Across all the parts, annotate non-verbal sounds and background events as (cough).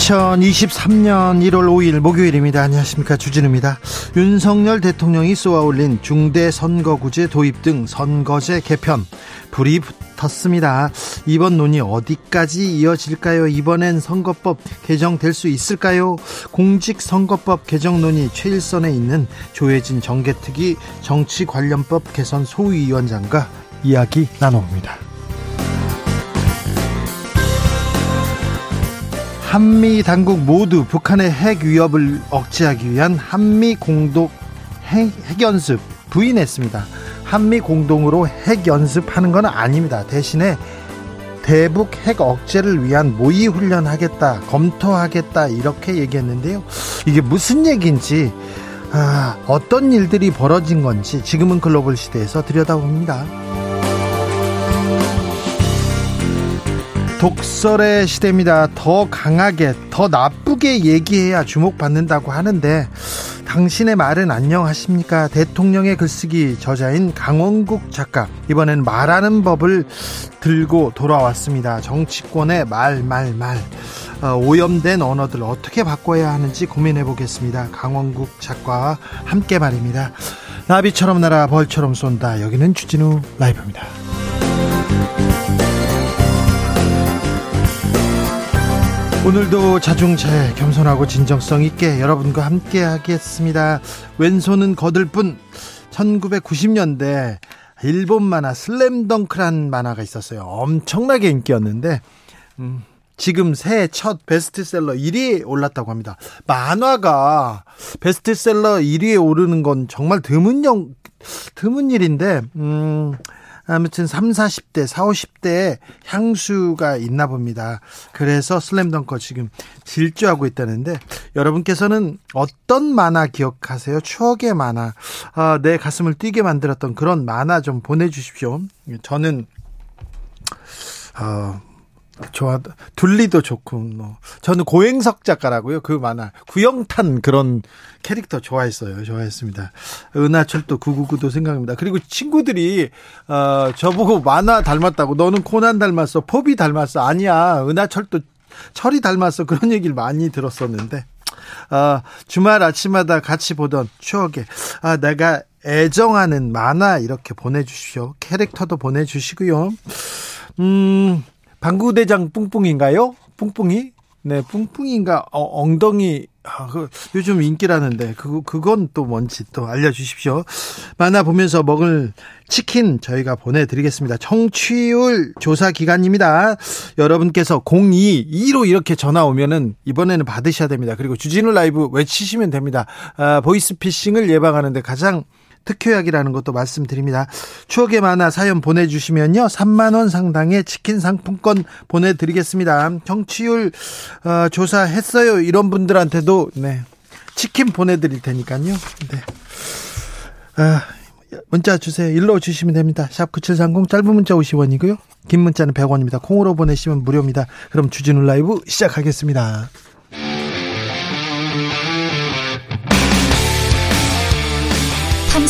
2023년 1월 5일 목요일입니다. 안녕하십니까. 주진우입니다. 윤석열 대통령이 쏘아 올린 중대 선거구제 도입 등 선거제 개편. 불이 붙었습니다. 이번 논의 어디까지 이어질까요? 이번엔 선거법 개정될 수 있을까요? 공직선거법 개정 논의 최일선에 있는 조혜진 정개특위 정치관련법 개선 소위원장과 이야기 나눠봅니다. 한미 당국 모두 북한의 핵 위협을 억제하기 위한 한미 공동 핵, 핵연습 부인했습니다. 한미 공동으로 핵 연습하는 건 아닙니다. 대신에 대북 핵 억제를 위한 모의 훈련하겠다, 검토하겠다 이렇게 얘기했는데요. 이게 무슨 얘기인지 아, 어떤 일들이 벌어진 건지 지금은 글로벌 시대에서 들여다봅니다. 독설의 시대입니다. 더 강하게, 더 나쁘게 얘기해야 주목받는다고 하는데, 당신의 말은 안녕하십니까? 대통령의 글쓰기 저자인 강원국 작가. 이번엔 말하는 법을 들고 돌아왔습니다. 정치권의 말, 말, 말. 어, 오염된 언어들 어떻게 바꿔야 하는지 고민해 보겠습니다. 강원국 작가와 함께 말입니다. 나비처럼 날아 벌처럼 쏜다. 여기는 주진우 라이브입니다. 오늘도 자중차에 겸손하고 진정성 있게 여러분과 함께 하겠습니다. 왼손은 거들 뿐 1990년대 일본 만화 슬램덩크란 만화가 있었어요. 엄청나게 인기였는데 음, 지금 새해 첫 베스트셀러 1위에 올랐다고 합니다. 만화가 베스트셀러 1위에 오르는 건 정말 드문 영 드문 일인데 음 아무튼 3, 40대, 4, 50대에 향수가 있나 봅니다. 그래서 슬램덩커 지금 질주하고 있다는데 여러분께서는 어떤 만화 기억하세요? 추억의 만화. 아, 내 가슴을 뛰게 만들었던 그런 만화 좀 보내 주십시오. 저는 어, 좋아 둘리도 좋고 뭐. 저는 고행석 작가라고요. 그 만화. 구영탄 그런 캐릭터 좋아했어요. 좋아했습니다. 은하철도 999도 생각합니다. 그리고 친구들이 어 저보고 만화 닮았다고 너는 코난 닮았어 포비 닮았어 아니야. 은하철도 철이 닮았어. 그런 얘기를 많이 들었었는데. 아 주말 아침마다 같이 보던 추억에 아 내가 애정하는 만화 이렇게 보내주십시오. 캐릭터도 보내주시고요. 음 방구대장 뿡뿡인가요? 뿡뿡이? 네, 뿡뿡인가? 어, 엉덩이. 아, 그, 요즘 인기라는데, 그, 그건 또 뭔지 또 알려주십시오. 만화 보면서 먹을 치킨 저희가 보내드리겠습니다. 청취율 조사 기간입니다. 여러분께서 02, 2로 이렇게 전화 오면은 이번에는 받으셔야 됩니다. 그리고 주진우 라이브 외치시면 됩니다. 아, 보이스피싱을 예방하는데 가장 특효약이라는 것도 말씀드립니다. 추억의 만화 사연 보내주시면요. 3만원 상당의 치킨 상품권 보내드리겠습니다. 정치율 어, 조사했어요. 이런 분들한테도 네 치킨 보내드릴 테니까요. 네. 아, 문자 주세요. 일로 주시면 됩니다. 샵 9730 짧은 문자 50원이고요. 긴 문자는 100원입니다. 콩으로 보내시면 무료입니다. 그럼 주진우 라이브 시작하겠습니다.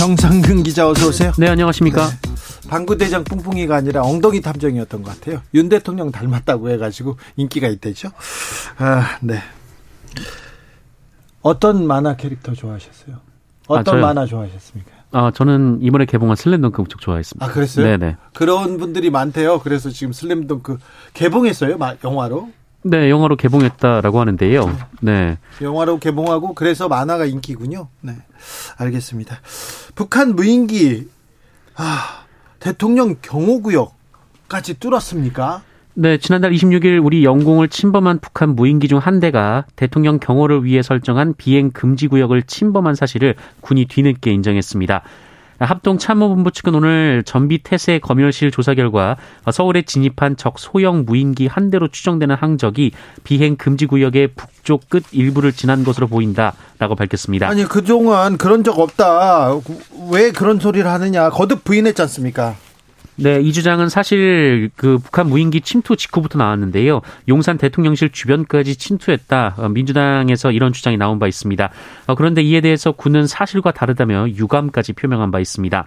정상근 기자 어서 오세요. 네, 안녕하십니까. 네. 방구대장 뿡뿡이가 아니라 엉덩이 탐정이었던 것 같아요. 윤 대통령 닮았다고 해가지고 인기가 있대죠. 아, 네. 어떤 만화 캐릭터 좋아하셨어요? 어떤 아, 만화 좋아하셨습니까? 아, 저는 이번에 개봉한 슬램덩크 무척 좋아했습니다. 아, 그랬어요? 네네. 그런 분들이 많대요. 그래서 지금 슬램덩크 개봉했어요, 영화로? 네, 영화로 개봉했다라고 하는데요. 네. 영화로 개봉하고 그래서 만화가 인기군요. 네. 알겠습니다. 북한 무인기 아, 대통령 경호구역까지 뚫었습니까? 네, 지난달 26일 우리 영공을 침범한 북한 무인기 중 한 대가 대통령 경호를 위해 설정한 비행 금지 구역을 침범한 사실을 군이 뒤늦게 인정했습니다. 합동 참모본부 측은 오늘 전비 태세 검열실 조사 결과 서울에 진입한 적 소형 무인기 한 대로 추정되는 항적이 비행 금지 구역의 북쪽 끝 일부를 지난 것으로 보인다라고 밝혔습니다. 아니 그동안 그런 적 없다. 왜 그런 소리를 하느냐 거듭 부인했지 않습니까? 네, 이 주장은 사실 그 북한 무인기 침투 직후부터 나왔는데요. 용산 대통령실 주변까지 침투했다. 어, 민주당에서 이런 주장이 나온 바 있습니다. 어, 그런데 이에 대해서 군은 사실과 다르다며 유감까지 표명한 바 있습니다.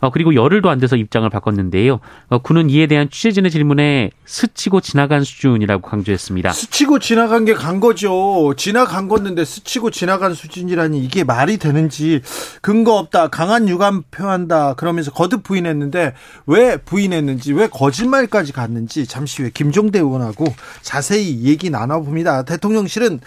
어, 그리고 열흘도 안 돼서 입장을 바꿨는데요. 어, 군은 이에 대한 취재진의 질문에 스치고 지나간 수준이라고 강조했습니다. 스치고 지나간 게 간 거죠. 지나간 건데 스치고 지나간 수준이라니 이게 말이 되는지 근거 없다. 강한 유감 표한다. 그러면서 거듭 부인했는데 왜 부인했는지 왜 거짓말까지 갔는지 잠시 후에 김종대 의원하고 자세히 얘기 나눠봅니다. 대통령실은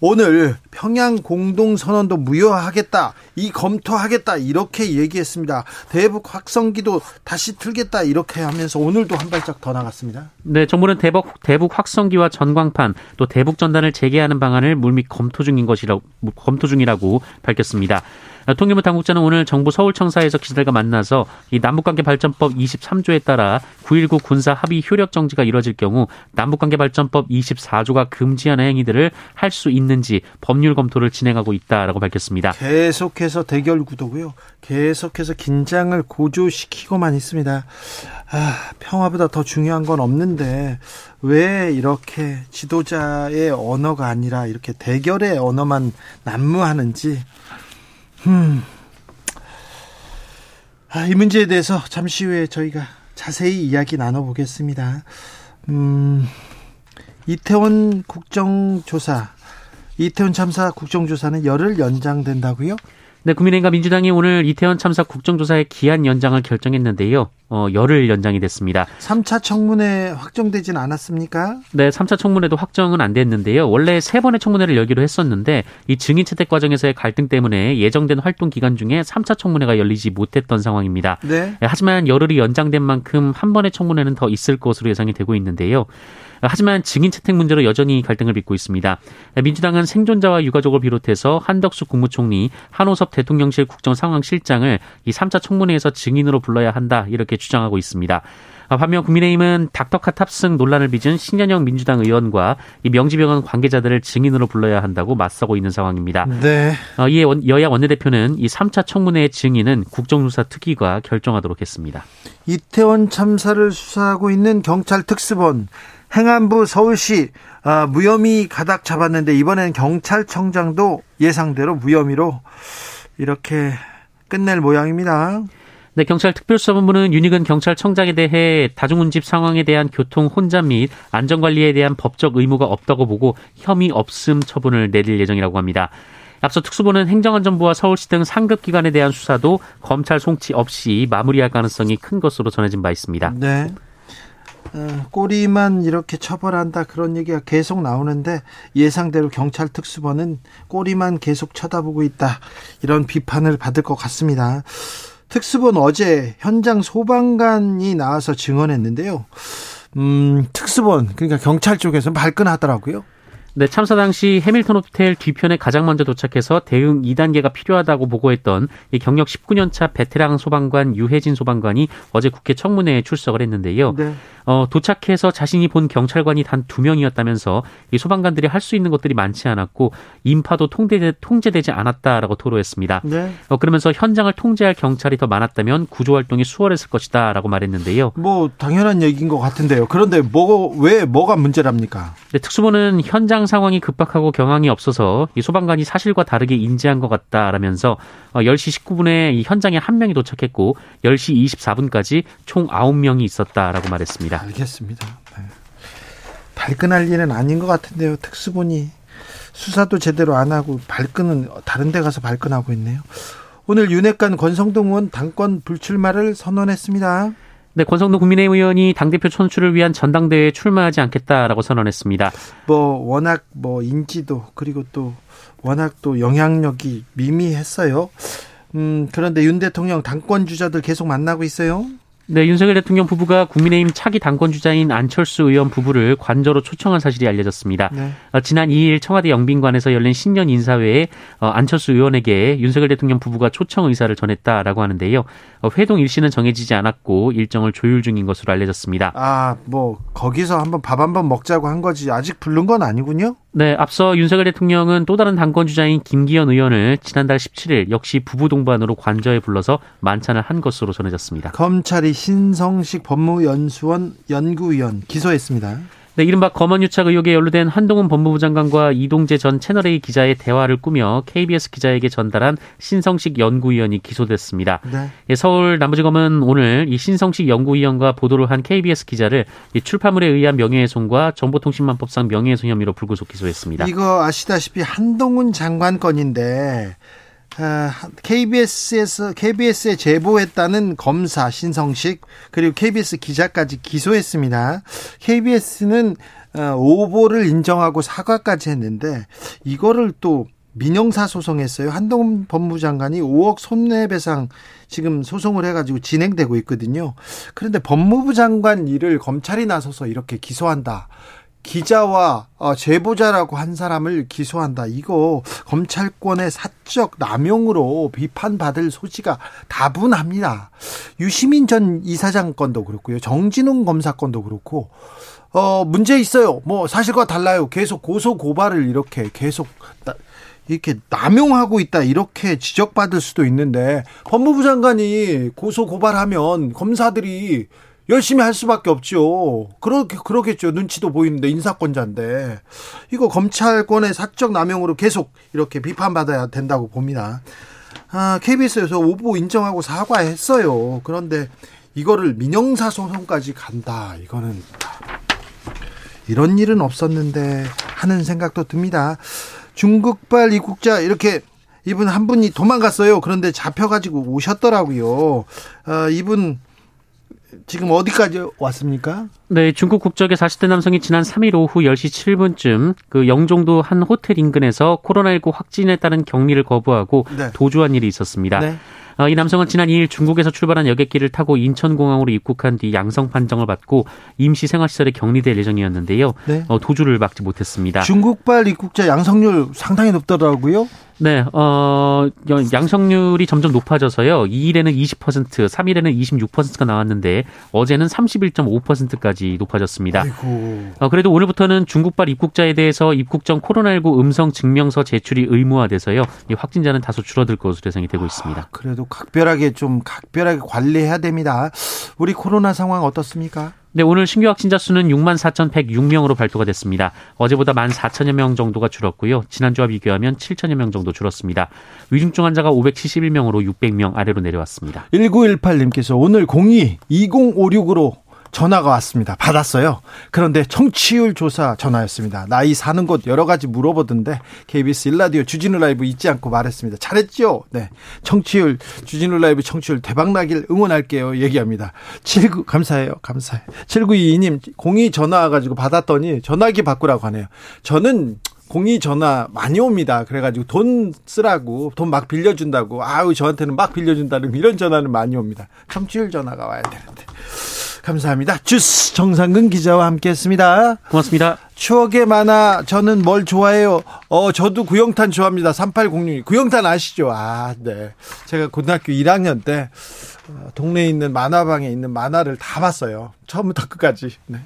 오늘 평양 공동선언도 무효하겠다, 이 검토하겠다 이렇게 얘기했습니다. 대북 확성기도 다시 틀겠다 이렇게 하면서 오늘도 한 발짝 더 나갔습니다. 네, 정부는 대북 대북 확성기와 전광판 또 대북 전단을 재개하는 방안을 물밑 검토 중인 것이라고 검토 중이라고 밝혔습니다. 통일부 당국자는 오늘 정부 서울청사에서 기자들과 만나서 이 남북관계 발전법 23조에 따라 9.19 군사 합의 효력 정지가 이뤄질 경우 남북관계 발전법 24조가 금지하는 행위들을 할 수 있는지 법률 검토를 진행하고 있다라고 밝혔습니다. 계속해서 대결 구도고요. 계속해서 긴장을 고조시키고만 있습니다. 아, 평화보다 더 중요한 건 없는데 왜 이렇게 지도자의 언어가 아니라 이렇게 대결의 언어만 난무하는지 음. 아, 이 문제에 대해서 잠시 후에 저희가 자세히 이야기 나눠보겠습니다. 음, 이태원 국정조사, 이태원 참사 국정조사는 열흘 연장된다고요? 네, 국민의힘과 민주당이 오늘 이태원 참사 국정조사의 기한 연장을 결정했는데요. 어, 열흘 연장이 됐습니다. 3차 청문회 확정되진 않았습니까? 네, 3차 청문회도 확정은 안 됐는데요. 원래 세 번의 청문회를 열기로 했었는데 이 증인 채택 과정에서의 갈등 때문에 예정된 활동 기간 중에 3차 청문회가 열리지 못했던 상황입니다. 네. 네 하지만 열흘이 연장된 만큼 한 번의 청문회는 더 있을 것으로 예상이 되고 있는데요. 하지만 증인 채택 문제로 여전히 갈등을 빚고 있습니다. 민주당은 생존자와 유가족을 비롯해서 한덕수 국무총리, 한호섭 대통령실 국정상황실장을 이 3차 청문회에서 증인으로 불러야 한다 이렇게 주장하고 있습니다. 반면 국민의힘은 닥터카 탑승 논란을 빚은 신현영 민주당 의원과 이 명지병원 관계자들을 증인으로 불러야 한다고 맞서고 있는 상황입니다. 네. 어, 이에 여야 원내대표는 이 3차 청문회의 증인은 국정조사 특위가 결정하도록 했습니다. 이태원 참사를 수사하고 있는 경찰 특수본 행안부 서울시 아, 무혐의 가닥 잡았는데 이번엔 경찰청장도 예상대로 무혐의로 이렇게 끝낼 모양입니다. 네, 경찰 특별수사본부는 윤희근 경찰청장에 대해 다중운집 상황에 대한 교통 혼잡 및 안전관리에 대한 법적 의무가 없다고 보고 혐의 없음 처분을 내릴 예정이라고 합니다. 앞서 특수부는 행정안전부와 서울시 등 상급 기관에 대한 수사도 검찰 송치 없이 마무리할 가능성이 큰 것으로 전해진 바 있습니다. 네. 어, 꼬리만 이렇게 처벌한다 그런 얘기가 계속 나오는데 예상대로 경찰 특수본은 꼬리만 계속 쳐다보고 있다 이런 비판을 받을 것 같습니다. 특수본 어제 현장 소방관이 나와서 증언했는데요. 음, 특수본 그러니까 경찰 쪽에서 발끈하더라고요. 네, 참사 당시 해밀턴 호텔 뒤편에 가장 먼저 도착해서 대응 2단계가 필요하다고 보고했던 이 경력 19년 차 베테랑 소방관 유해진 소방관이 어제 국회 청문회에 출석을 했는데요. 네. 어, 도착해서 자신이 본 경찰관이 단 두 명이었다면서 이 소방관들이 할 수 있는 것들이 많지 않았고 인파도 통제, 통제되지 않았다라고 토로했습니다. 네. 어, 그러면서 현장을 통제할 경찰이 더 많았다면 구조 활동이 수월했을 것이다라고 말했는데요. 뭐 당연한 얘기인 것 같은데요. 그런데 뭐 왜 뭐가 문제랍니까? 네, 특수본은 현장 상황이 급박하고 경황이 없어서 이 소방관이 사실과 다르게 인지한 것 같다라면서 10시 어, 19분에 이 현장에 한 명이 도착했고 10시 24분까지 총 9명이 있었다라고 말했습니다. 알겠습니다. 네. 발끈할 일은 아닌 것 같은데요. 특수본이 수사도 제대로 안 하고 발끈은 다른 데 가서 발끈하고 있네요. 오늘 윤핵관 권성동 의원 당권 불출마를 선언했습니다. 네, 권성동 국민의힘 의원이 당대표 선출을 위한 전당대회에 출마하지 않겠다라고 선언했습니다. 뭐 워낙 뭐 인지도 그리고 또 워낙 또 영향력이 미미했어요. 음, 그런데 윤 대통령 당권 주자들 계속 만나고 있어요. 네, 윤석열 대통령 부부가 국민의힘 차기 당권 주자인 안철수 의원 부부를 관저로 초청한 사실이 알려졌습니다. 네. 어, 지난 2일 청와대 영빈관에서 열린 신년 인사회에 어, 안철수 의원에게 윤석열 대통령 부부가 초청 의사를 전했다라고 하는데요. 어, 회동 일시는 정해지지 않았고 일정을 조율 중인 것으로 알려졌습니다. 아, 뭐 거기서 한번 밥 한번 먹자고 한 거지 아직 부른 건 아니군요. 네, 앞서 윤석열 대통령은 또 다른 당권 주자인 김기현 의원을 지난달 17일 역시 부부 동반으로 관저에 불러서 만찬을 한 것으로 전해졌습니다. 검찰이 신성식 법무연수원 연구위원 기소했습니다. 네, 이른바 검언유착 의혹에 연루된 한동훈 법무부 장관과 이동재 전 채널A 기자의 대화를 꾸며 KBS 기자에게 전달한 신성식 연구위원이 기소됐습니다. 네. 예, 서울 남부지검은 오늘 이 신성식 연구위원과 보도를 한 KBS 기자를 출판물에 의한 명예훼손과 정보통신망법상 명예훼손 혐의로 불구속 기소했습니다. 이거 아시다시피 한동훈 장관 건인데 KBS에서 KBS에 제보했다는 검사 신성식 그리고 KBS 기자까지 기소했습니다. KBS는 어, 오보를 인정하고 사과까지 했는데 이거를 또 민영사 소송했어요. 한동훈 법무장관이 5억 손해배상 지금 소송을 해가지고 진행되고 있거든요. 그런데 법무부 장관 일을 검찰이 나서서 이렇게 기소한다. 기자와 어, 제보자라고 한 사람을 기소한다. 이거 검찰권의 사적 남용으로 비판받을 소지가 다분합니다. 유시민 전 이사장 건도 그렇고요. 정진웅 검사 건도 그렇고 어 문제 있어요. 뭐 사실과 달라요. 계속 고소 고발을 이렇게 계속 이렇게 남용하고 있다 이렇게 지적받을 수도 있는데 법무부 장관이 고소 고발하면 검사들이 열심히 할 수밖에 없죠. 그렇게 그러겠죠. 눈치도 보이는데 인사권자인데 이거 검찰권의 사적 남용으로 계속 이렇게 비판받아야 된다고 봅니다. 아, KBS에서 오보 인정하고 사과했어요. 그런데 이거를 민영사 소송까지 간다. 이거는 이런 일은 없었는데 하는 생각도 듭니다. 중국발 입국자 이렇게 이분 한 분이 도망갔어요. 그런데 잡혀가지고 오셨더라고요. 어, 이분 지금 어디까지 왔습니까? 네, 중국 국적의 40대 남성이 지난 3일 오후 10시 7분쯤 그 영종도 한 호텔 인근에서 코로나19 확진에 따른 격리를 거부하고 네. 도주한 일이 있었습니다. 네. 어, 이 남성은 지난 2일 중국에서 출발한 여객기를 타고 인천공항으로 입국한 뒤 양성 판정을 받고 임시 생활시설에 격리될 예정이었는데요. 네. 어, 도주를 막지 못했습니다. 중국발 입국자 양성률 상당히 높더라고요. 네, 어, 양성률이 점점 높아져서요. 2일에는 20%, 3일에는 26%가 나왔는데 어제는 31.5%까지 높아졌습니다. 어, 그래도 오늘부터는 중국발 입국자에 대해서 입국 전 코로나19 음성 증명서 제출이 의무화돼서요. 이 확진자는 다소 줄어들 것으로 예상이 되고 있습니다. 아, 그래도 각별하게 좀 각별하게 관리해야 됩니다. 우리 코로나 상황 어떻습니까? 네, 오늘 신규 확진자 수는 6만 4,106명으로 발표가 됐습니다. 어제보다 1만 4천여 명 정도가 줄었고요. 지난주와 비교하면 7천여 명 정도 줄었습니다. 위중증 환자가 571명으로 600명 아래로 내려왔습니다. 1918님께서 오늘 02 2056으로 전화가 왔습니다. 받았어요. 그런데 청취율 조사 전화였습니다. 나이 사는 곳 여러 가지 물어보던데 KBS 일라디오 주진우 라이브 잊지 않고 말했습니다. 잘했죠? 네. 청취율 주진우 라이브 청취율 대박 나길 응원할게요. 얘기합니다. 79 감사해요. 감사해. 7922님 공이 전화 와 가지고 받았더니 전화기 바꾸라고 하네요. 저는 공이 전화 많이 옵니다. 그래가지고 돈 쓰라고 돈 막 빌려준다고 아우 저한테는 막 빌려준다는 이런 전화는 많이 옵니다. 청취율 전화가 와야 되는데. 감사합니다. 주스 정상근 기자와 함께했습니다. 고맙습니다. 추억의 만화 저는 뭘 좋아해요? 어 저도 구영탄 좋아합니다. 3806 구영탄 아시죠? 아 네. 제가 고등학교 1학년 때 어, 동네에 있는 만화방에 있는 만화를 다 봤어요. 처음부터 끝까지. 네.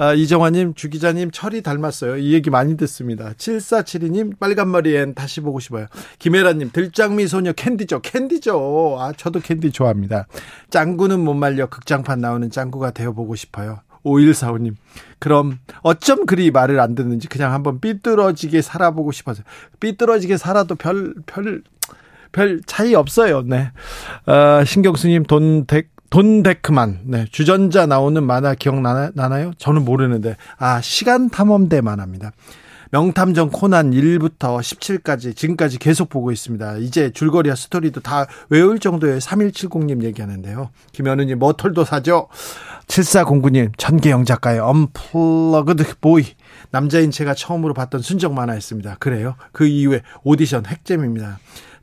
아, 이정화님, 주 기자님, 철이 닮았어요. 이 얘기 많이 듣습니다. 7472님, 빨간머리 앤 다시 보고 싶어요. 김혜라님, 들장미 소녀 캔디죠. 캔디죠. 아, 저도 캔디 좋아합니다. 짱구는 못 말려 극장판 나오는 짱구가 되어보고 싶어요. 5145님, 그럼 어쩜 그리 말을 안 듣는지 그냥 한번 삐뚤어지게 살아보고 싶어서. 삐뚤어지게 살아도 별, 별, 별 차이 없어요. 네. 어, 신경수님 돈 덱, 돈 데크만. 네. 주전자 나오는 만화 기억나나요? 저는 모르는데. 아, 시간 탐험대 만화입니다. 명탐정 코난 1부터 17까지 지금까지 계속 보고 있습니다. 이제 줄거리와 스토리도 다 외울 정도의 3170님 얘기하는데요. 김현우님 머털도 사죠. 7409님 전계영 작가의 언플러그드 보이 남자인 제가 처음으로 봤던 순정 만화였습니다. 그래요? 그 이후에 오디션 핵잼입니다.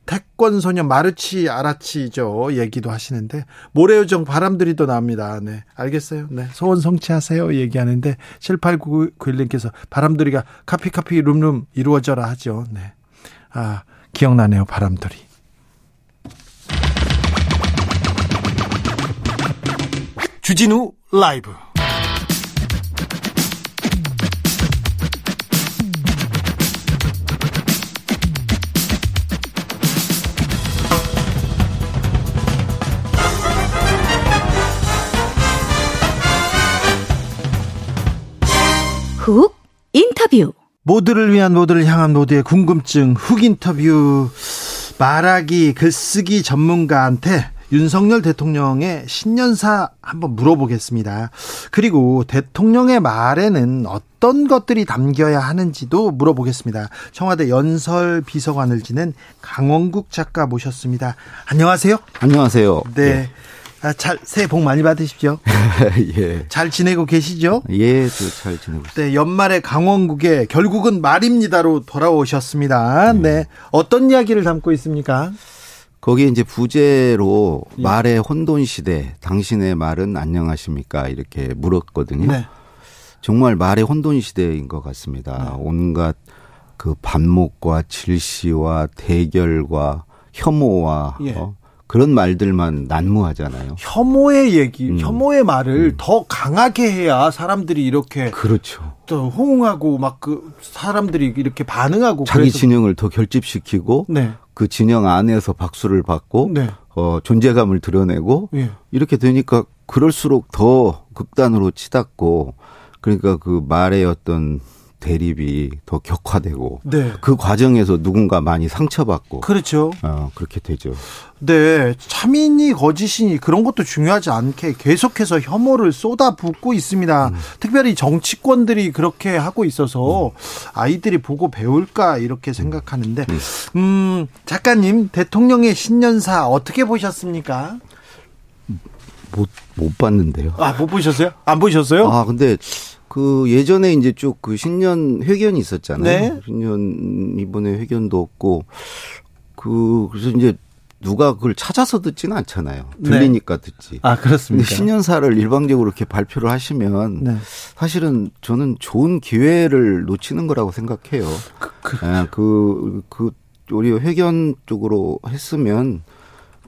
태권 소년 마르치 아라치죠 얘기도 하시는데 모래요정 바람들이도 나옵니다. 네, 알겠어요. 네, 소원 성취하세요 얘기하는데 7891님께서 바람들이가 카피 카피 룸룸 이루어져라 하죠. 네, 아 기억나네요 바람들이. 주진우 라이브. 인터뷰 모두를 위한 모두를 향한 모두의 궁금증 훅 인터뷰 말하기 글쓰기 전문가한테 윤석열 대통령의 신년사 한번 물어보겠습니다. 그리고 대통령의 말에는 어떤 것들이 담겨야 하는지도 물어보겠습니다. 청와대 연설 비서관을 지낸 강원국 작가 모셨습니다. 안녕하세요. 안녕하세요. 네. 예. 아, 잘 새해 복 많이 받으십시오. (laughs) 예. 잘 지내고 계시죠? 예, 잘 지내고 있습니다. 네, 연말에 강원국에 결국은 말입니다로 돌아오셨습니다. 네. 네. 어떤 이야기를 담고 있습니까? 거기에 이제 부제로 예. 말의 혼돈 시대, 당신의 말은 안녕하십니까? 이렇게 물었거든요. 네. 정말 말의 혼돈 시대인 것 같습니다. 네. 온갖 그 반목과 질시와 대결과 혐오와 예. 어, 그런 말들만 난무하잖아요. 혐오의 얘기, 음. 혐오의 말을 음. 더 강하게 해야 사람들이 이렇게 그렇죠. 또 호응하고 막 그 사람들이 이렇게 반응하고 자기 진영을 더 결집시키고 네. 그 진영 안에서 박수를 받고 네. 어 존재감을 드러내고 예. 이렇게 되니까 그럴수록 더 극단으로 치닫고 그러니까 그 말의 어떤 대립이 더 격화되고 네. 그 과정에서 누군가 많이 상처받고 그렇죠. 어, 그렇게 되죠. 네, 참인이 거짓이니 그런 것도 중요하지 않게 계속해서 혐오를 쏟아붓고 있습니다. 음. 특별히 정치권들이 그렇게 하고 있어서 음. 아이들이 보고 배울까 이렇게 생각하는데 음. 음, 작가님 대통령의 신년사 어떻게 보셨습니까? 못, 못 봤는데요. 아, 못 보셨어요? 안 보셨어요? 아, 근데 그 예전에 이제 쭉 그 신년 회견이 있었잖아요. 네? 신년 이번에 회견도 없고 그 그래서 이제 누가 그걸 찾아서 듣지는 않잖아요. 네. 들리니까 네. 듣지. 아, 그렇습니다. 근데 신년사를 일방적으로 이렇게 발표를 하시면 네. 사실은 저는 좋은 기회를 놓치는 거라고 생각해요. 그, 그, 아, 그, 그, 우리 회견 쪽으로 했으면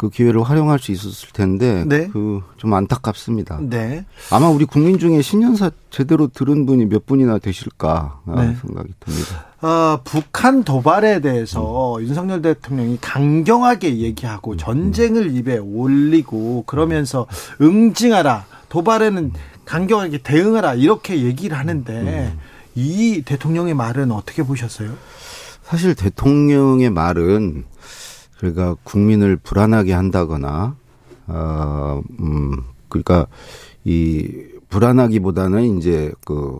그 기회를 활용할 수 있었을 텐데 네. 그좀 안타깝습니다. 네. 아마 우리 국민 중에 신년사 제대로 들은 분이 몇 분이나 되실까 네. 생각이 듭니다. 어, 북한 도발에 대해서 음. 윤석열 대통령이 강경하게 얘기하고 음. 전쟁을 입에 올리고 그러면서 응징하라 도발에는 강경하게 대응하라 이렇게 얘기를 하는데 음. 이 대통령의 말은 어떻게 보셨어요? 사실 대통령의 말은 그러니까 국민을 불안하게 한다거나 어, 음, 그러니까 이 불안하기보다는 이제 그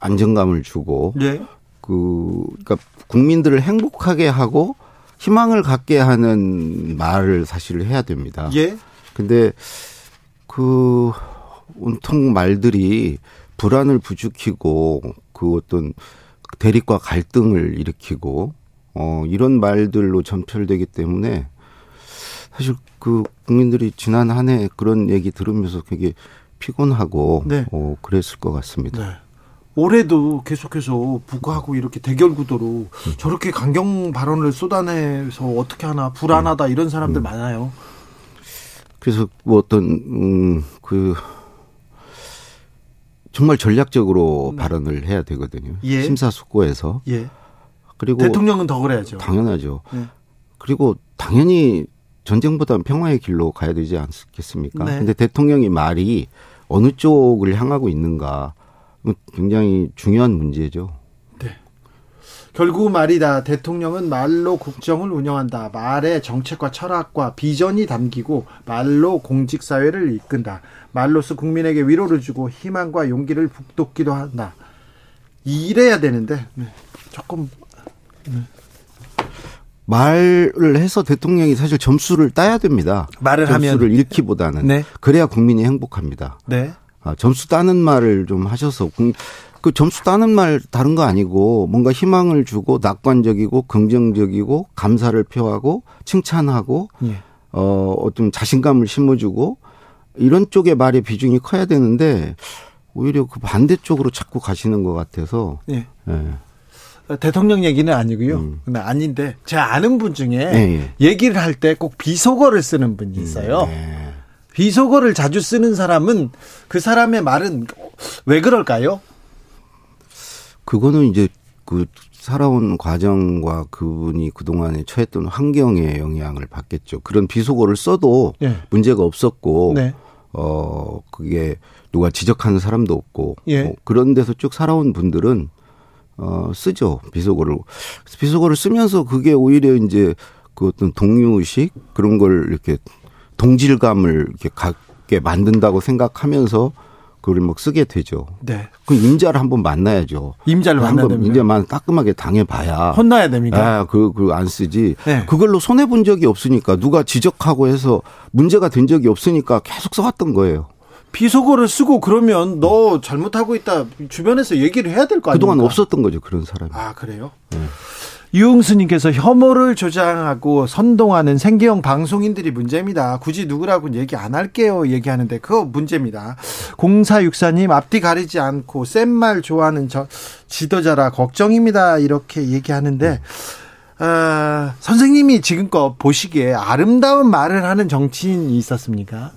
안정감을 주고 네. 그 그러니까 국민들을 행복하게 하고 희망을 갖게 하는 말을 사실 해야 됩니다. 예. 근데 그 온통 말들이 불안을 부추기고 그 어떤 대립과 갈등을 일으키고 어, 이런 말들로 전철되기 때문에 사실 그 국민들이 지난 한 해 그런 얘기 들으면서 되게 피곤하고 네. 어, 그랬을 것 같습니다. 네. 올해도 계속해서 북하고 이렇게 대결 구도로 음. 저렇게 강경 발언을 쏟아내서 어떻게 하나 불안하다 음. 이런 사람들 음. 많아요. 그래서 뭐 어떤 음그 정말 전략적으로 네. 발언을 해야 되거든요. 예. 심사숙고해서. 예. 그리고 대통령은 더 그래야죠. 당연하죠. 네. 그리고 당연히 전쟁보다는 평화의 길로 가야 되지 않겠습니까? 네. 근데 대통령이 말이 어느 쪽을 향하고 있는가 굉장히 중요한 문제죠. 네. 결국 말이다. 대통령은 말로 국정을 운영한다. 말에 정책과 철학과 비전이 담기고 말로 공직 사회를 이끈다. 말로써 국민에게 위로를 주고 희망과 용기를 북돋기도 한다. 이래야 되는데 네. 조금 말을 해서 대통령이 사실 점수를 따야 됩니다. 말을 점수를 하면 잃기보다는 네. 그래야 국민이 행복합니다. 네. 아, 점수 따는 말을 좀 하셔서 그 점수 따는 말 다른 거 아니고 뭔가 희망을 주고 낙관적이고 긍정적이고 감사를 표하고 칭찬하고 예. 어 어떤 자신감을 심어주고 이런 쪽의 말의 비중이 커야 되는데 오히려 그 반대쪽으로 자꾸 가시는 것 같아서 예. 예. 대통령 얘기는 아니고요. 음. 근데 아닌데 제가 아는 분 중에 예, 얘기를 할 때 꼭 비속어를 쓰는 분이 있어요. 예. 비속어를 자주 쓰는 사람은 그 사람의 말은 왜 그럴까요? 그거는 이제 그 살아온 과정과 그분이 그동안에 처했던 환경에 영향을 받겠죠. 그런 비속어를 써도 예. 문제가 없었고 네. 어 그게 누가 지적하는 사람도 없고 예. 뭐 그런 데서 쭉 살아온 분들은 어 쓰죠 비속어를 비속어를 쓰면서 그게 오히려 이제 그 어떤 동료의식 그런 걸 이렇게 동질감을 이렇게 갖게 만든다고 생각하면서 그걸 막 쓰게 되죠. 네. 그 임자를 한번 만나야죠. 임자를 만나야 한번 됩니다. 임자만 따끔하게 당해봐야. 혼나야 됩니까? 아, 그, 그, 안 쓰지. 네. 그걸로 손해 본 적이 없으니까, 누가 지적하고 해서 문제가 된 적이 없으니까 계속 써왔던 거예요. 비속어를 쓰고 그러면 너 잘못하고 있다 주변에서 얘기를 해야 될 거 아닙니까? 그동안 없었던 거죠, 그런 사람이. 아 그래요? 유흥수님께서 혐오를 조장하고 선동하는 생계형 방송인들이 문제입니다. 굳이 누구라고는 얘기 안 할게요. 얘기하는데 그거 문제입니다. 0464님 앞뒤 가리지 않고 센 말 좋아하는 저 지도자라 걱정입니다. 이렇게 얘기하는데 아, 선생님이 지금껏 보시기에 아름다운 말을 하는 정치인이 있었습니까?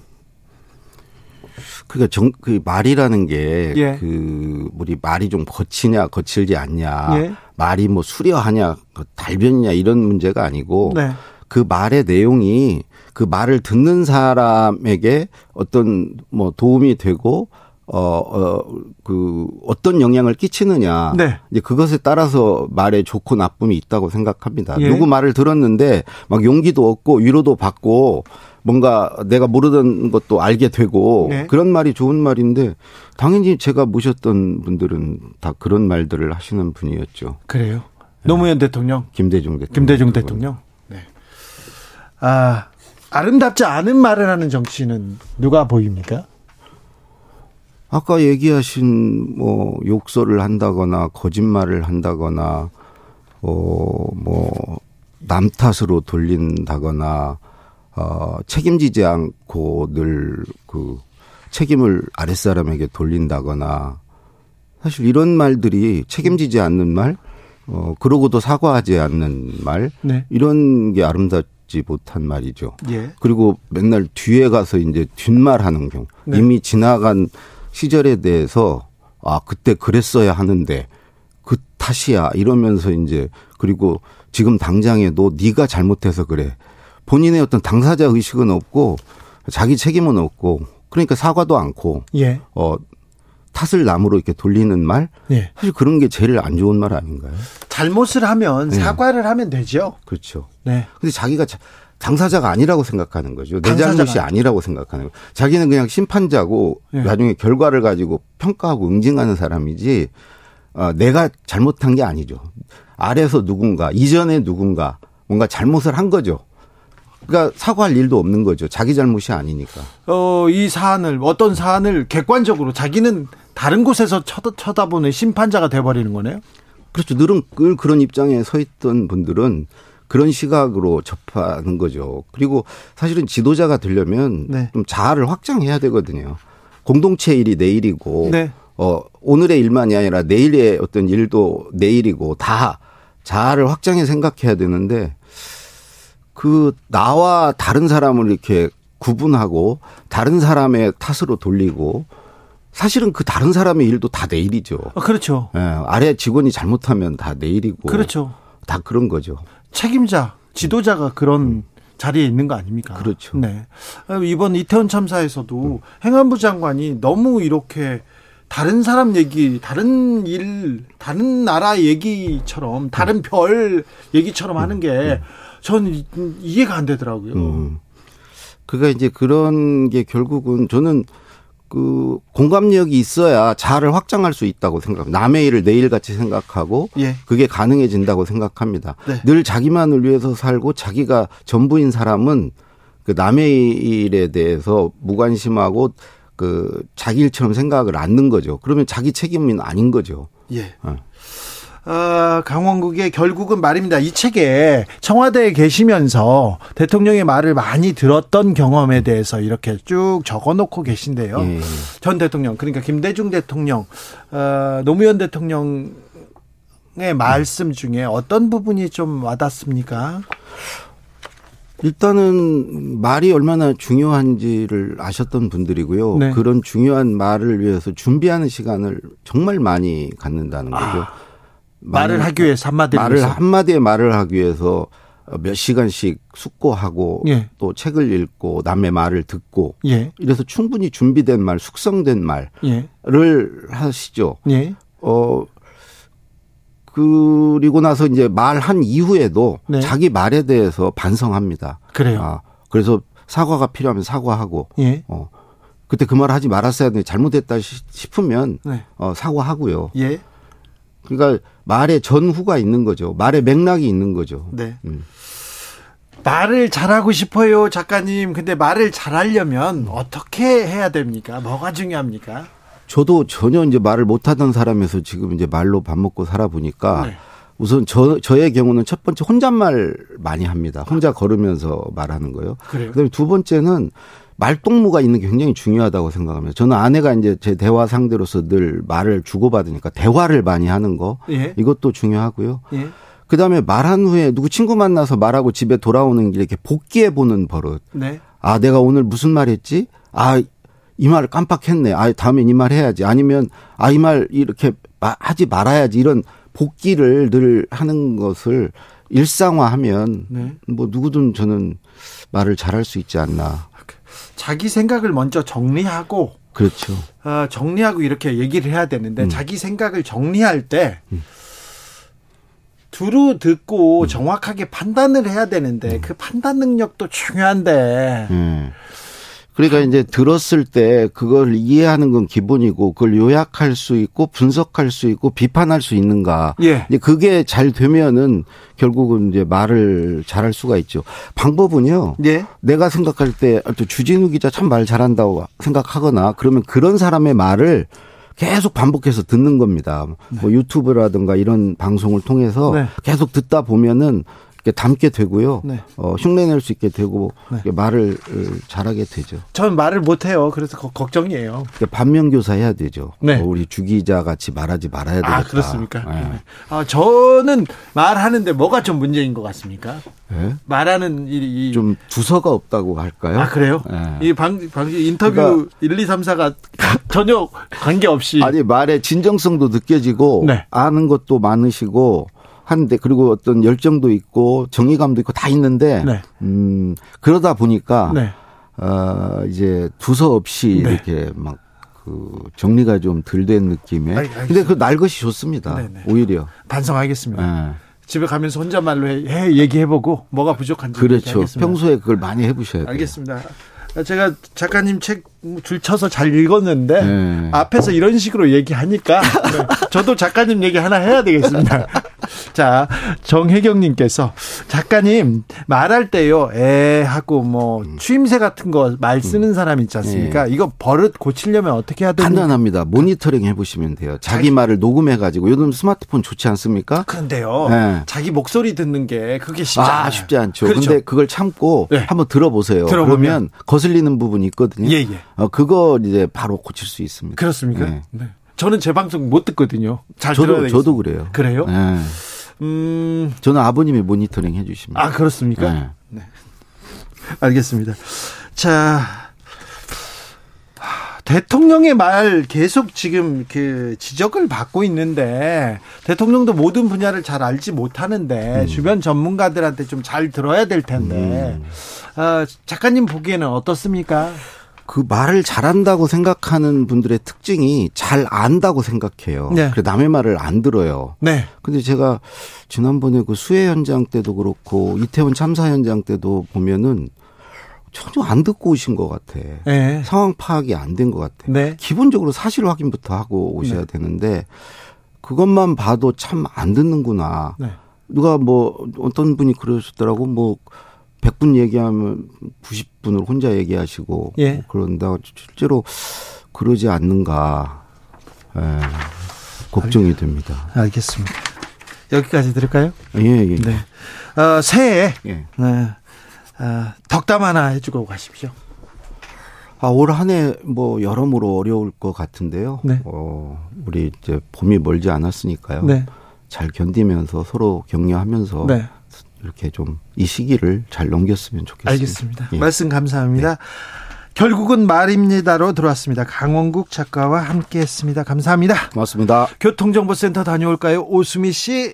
그러니까 정, 그 말이라는 게, 예. 그, 우리 말이 좀 거치냐, 거칠지 않냐, 예. 말이 뭐 수려하냐, 달변이냐, 이런 문제가 아니고, 네. 그 말의 내용이 그 말을 듣는 사람에게 어떤 뭐 도움이 되고 어, 어, 그, 어떤 영향을 끼치느냐. 네. 이제 그것에 따라서 말에 좋고 나쁨이 있다고 생각합니다. 예. 누구 말을 들었는데 막 용기도 얻고 위로도 받고 뭔가 내가 모르던 것도 알게 되고 네. 그런 말이 좋은 말인데 당연히 제가 모셨던 분들은 다 그런 말들을 하시는 분이었죠. 그래요. 노무현 대통령, 김대중 대통령. 김대중. 대통령. 네. 아, 아름답지 않은 말을 하는 정치인은 누가 보입니까? 아까 얘기하신 뭐 욕설을 한다거나 거짓말을 한다거나 어뭐 남 탓으로 돌린다거나 어 책임지지 않고 늘 그 책임을 아랫사람에게 돌린다거나 사실 이런 말들이 책임지지 않는 말, 어 그러고도 사과하지 않는 말 네. 이런 게 아름답지 못한 말이죠. 예. 그리고 맨날 뒤에 가서 이제 뒷말 하는 경우 네. 이미 지나간 시절에 대해서 아 그때 그랬어야 하는데 그 탓이야 이러면서 이제 그리고 지금 당장에도 네가 잘못해서 그래 본인의 어떤 당사자 의식은 없고 자기 책임은 없고 그러니까 사과도 않고 예. 어 탓을 남으로 이렇게 돌리는 말 예. 사실 그런 게 제일 안 좋은 말 아닌가요? 잘못을 하면 네. 사과를 하면 되죠. 그렇죠. 네. 근데 자기가 자- 당사자가 아니라고 생각하는 거죠. 내 잘못이 아니- 아니라고 생각하는 거예요. 자기는 그냥 심판자고 예. 나중에 결과를 가지고 평가하고 응징하는 사람이지 어, 내가 잘못한 게 아니죠. 아래서 누군가 이전에 누군가 뭔가 잘못을 한 거죠. 그러니까 사과할 일도 없는 거죠. 자기 잘못이 아니니까. 어, 이 사안을 어떤 사안을 객관적으로 자기는 다른 곳에서 쳐다, 쳐다 보는 심판자가 돼버리는 거네요. 그렇죠. 늘은 늘 그런 입장에 서 있던 분들은 그런 시각으로 접하는 거죠. 그리고 사실은 지도자가 되려면 네. 좀 자아를 확장해야 되거든요. 공동체 일이 내일이고, 네. 어, 오늘의 일만이 아니라 내일의 어떤 일도 내일이고 다 자아를 확장해 생각해야 되는데 그 나와 다른 사람을 이렇게 구분하고 다른 사람의 탓으로 돌리고 사실은 그 다른 사람의 일도 다 내일이죠. 어, 그렇죠. 예, 아래 직원이 잘못하면 다 내일이고. 그렇죠. 다 그런 거죠. 책임자, 지도자가 그런 자리에 있는 거 아닙니까? 그렇죠. 네. 어, 이번 이태원 참사에서도 행안부 장관이 너무 이렇게 다른 사람 얘기, 다른 일, 다른 나라 얘기처럼, 다른 별 얘기처럼 하는 게 저는 이- 이해가 안 되더라고요. 음. 그가 이제 그런 게 결국은 저는 그그 공감력이 있어야 자아를 확장할 수 있다고 생각합니다. 남의 일을 내 일 같이 생각하고 예. 그게 가능해진다고 생각합니다. 네. 늘 자기만을 위해서 살고 자기가 전부인 사람은 그 남의 일에 대해서 무관심하고 그 자기 일처럼 생각을 않는 거죠. 그러면 자기 책임은 아닌 거죠. 예. 어. 어, 강원국의 결국은 말입니다. 이 책에 청와대에 계시면서 대통령의 말을 많이 들었던 경험에 대해서 이렇게 쭉 적어놓고 계신데요. 예. 전 대통령, 그러니까 김대중 대통령, 어, 노무현 대통령의 말씀 중에 어떤 부분이 좀 와닿습니까? 일단은 말이 얼마나 중요한지를 아셨던 분들이고요. 네. 그런 중요한 말을 위해서 준비하는 시간을 정말 많이 갖는다는 아. 거죠. 아. 말을 하기 위해서 한마디를 말을 위해서. 한마디에 말을 하기 위해서 몇 시간씩 숙고하고 예. 또 책을 읽고 남의 말을 듣고 예. 이래서 충분히 준비된 말, 숙성된 말을 예. 하시죠. 예. 어 그리고 나서 이제 말한 이후에도 네. 자기 말에 대해서 반성합니다. 그래요. 아, 그래서 사과가 필요하면 사과하고 예. 어 그때 그 말 하지 말았어야 돼 잘못했다 싶으면 네. 어 사과하고요. 예. 그러니까 말의 전후가 있는 거죠. 말의 맥락이 있는 거죠. 네. 음. 말을 잘하고 싶어요, 작가님. 근데 말을 잘하려면 어떻게 해야 됩니까? 뭐가 중요합니까? 저도 전혀 이제 말을 못하던 사람에서 지금 이제 말로 밥 먹고 살아보니까 네. 우선 저, 저의 경우는 첫 번째 혼잣말 많이 합니다. 혼자 걸으면서 말하는 거요. 그래요? 그다음에 두 번째는 말동무가 있는 게 굉장히 중요하다고 생각합니다. 저는 아내가 이제 제 대화 상대로서 늘 말을 주고받으니까 대화를 많이 하는 거 예. 이것도 중요하고요. 예. 그다음에 말한 후에 누구 친구 만나서 말하고 집에 돌아오는 길에 이렇게 복귀해 보는 버릇. 네. 아 내가 오늘 무슨 말 했지? 아 이 말을 깜빡했네. 아 다음엔 이 말 해야지. 아니면 아 이 말 이렇게 하지 말아야지. 이런 복귀를 늘 하는 것을 일상화하면 네. 뭐 누구든 저는 말을 잘할 수 있지 않나. 자기 생각을 먼저 정리하고 그렇죠. 어, 정리하고 이렇게 얘기를 해야 되는데 음. 자기 생각을 정리할 때 음. 두루 듣고 음. 정확하게 판단을 해야 되는데 음. 그 판단 능력도 중요한데 음. 그러니까 이제 들었을 때 그걸 이해하는 건 기본이고 그걸 요약할 수 있고 분석할 수 있고 비판할 수 있는가. 예. 이제 그게 잘 되면은 결국은 이제 말을 잘할 수가 있죠. 방법은요. 예. 내가 생각할 때 주진우 기자 참 말 잘한다고 생각하거나 그러면 그런 사람의 말을 계속 반복해서 듣는 겁니다. 네. 뭐 유튜브라든가 이런 방송을 통해서 네. 계속 듣다 보면은 담게 되고요. 네. 어, 흉내낼 수 있게 되고 네. 말을 잘하게 되죠. 저는 말을 못해요. 그래서 거, 걱정이에요. 반면교사 해야 되죠. 네. 어, 우리 주기자 같이 말하지 말아야 되겠다. 아 그렇습니까? 네. 네. 아 저는 말하는데 뭐가 좀 문제인 것 같습니까? 네? 말하는 일이 좀 두서가 없다고 할까요? 아 그래요? 네. 이방 방 인터뷰 그러니까 1, 2, 3, 4가 전혀 관계 없이 아니 말의 진정성도 느껴지고 아는 것도 많으시고 한데 그리고 어떤 열정도 있고 정의감도 있고 다 있는데 네. 음 그러다 보니까 네. 어 이제 두서 없이 네. 이렇게 막 그 정리가 좀 덜 된 느낌에. 알, 근데 그 날 것이 좋습니다. 네네. 네. 오히려 반성하겠습니다. 네. 집에 가면서 혼자말로 해, 해 얘기해보고 뭐가 부족한지 그렇죠. 평소에 그걸 많이 해보셔야 돼요. 알겠습니다. 제가 작가님 책 줄 쳐서 잘 읽었는데 네. 앞에서 이런 식으로 얘기하니까 네. (laughs) 저도 작가님 얘기 하나 해야 되겠습니다. (laughs) 자 정혜경님께서 작가님 말할 때요 에 하고 뭐 추임새 같은 거 말 쓰는 사람 있지 않습니까? 네. 이거 버릇 고치려면 어떻게 해야 되나? 간단합니다. 모니터링 해보시면 돼요. 자기, 자기 말을 녹음해가지고 요즘 스마트폰 좋지 않습니까? 그런데요. 네. 자기 목소리 듣는 게 그게 쉽지 아, 쉽지 않죠. 그렇죠. 근데 그걸 참고 네. 한번 들어보세요. 들어보면 그러면 거슬리는 부분이 있거든요. 예, 예. 어, 그거 이제 바로 고칠 수 있습니다. 그렇습니까? 네. 네. 저는 제 방송 못 듣거든요. 잘 저도, 들어야 저도 그래요. 그래요? 네. 음. 저는 아버님이 모니터링 해주십니다. 아, 그렇습니까? 네. 네. 알겠습니다. 자. 대통령의 말 계속 지금 그 지적을 받고 있는데 대통령도 모든 분야를 잘 알지 못하는데 음. 주변 전문가들한테 좀 잘 들어야 될 텐데 음. 어, 작가님 보기에는 어떻습니까? 그 말을 잘한다고 생각하는 분들의 특징이 잘 안다고 생각해요. 네. 그래 남의 말을 안 들어요. 네. 근데 제가 지난번에 그 수해 현장 때도 그렇고 이태원 참사 현장 때도 보면은 전혀 안 듣고 오신 것 같아. 네. 상황 파악이 안 된 것 같아. 네. 기본적으로 사실 확인부터 하고 오셔야 네. 되는데 그것만 봐도 참 안 듣는구나. 네. 누가 뭐 어떤 분이 그러셨더라고 뭐 100분 얘기하면 90분을 혼자 얘기하시고 예. 뭐 그런다. 실제로 그러지 않는가. 예. 걱정이 됩니다. 알겠습니다. 여기까지 들을까요? 예, 예. 네. 어, 새해 예. 네. 어, 덕담 하나 해주고 가십시오. 아, 올 한 해 뭐 여러모로 어려울 것 같은데요. 네. 어, 우리 이제 봄이 멀지 않았으니까요. 네. 잘 견디면서 서로 격려하면서 네. 이렇게 좀 이 시기를 잘 넘겼으면 좋겠습니다. 알겠습니다. 예. 말씀 감사합니다. 네. 결국은 말입니다로 들어왔습니다. 강원국 작가와 함께했습니다. 감사합니다. 고맙습니다. 교통정보센터 다녀올까요, 오수미 씨?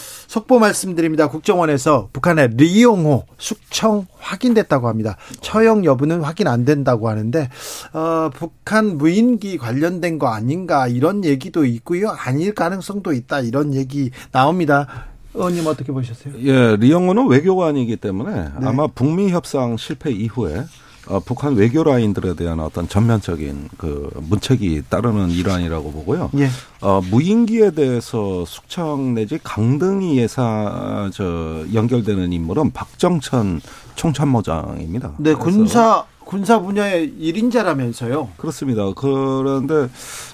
속보 말씀드립니다. 국정원에서 북한의 리용호 숙청 확인됐다고 합니다. 처형 여부는 확인 안 된다고 하는데 어, 북한 무인기 관련된 거 아닌가 이런 얘기도 있고요. 아닐 가능성도 있다 이런 얘기 나옵니다. 의원님 어떻게 보셨어요? 예, 리용호는 외교관이기 때문에 네. 아마 북미 협상 실패 이후에 어, 북한 외교 라인들에 대한 어떤 전면적인 그 문책이 따르는 일환이라고 보고요. 예. 어, 무인기에 대해서 숙청 내지 강등이 예사 저 연결되는 인물은 박정천 총참모장입니다. 네, 군사 군사 분야의 1인자라면서요. 그렇습니다. 그런데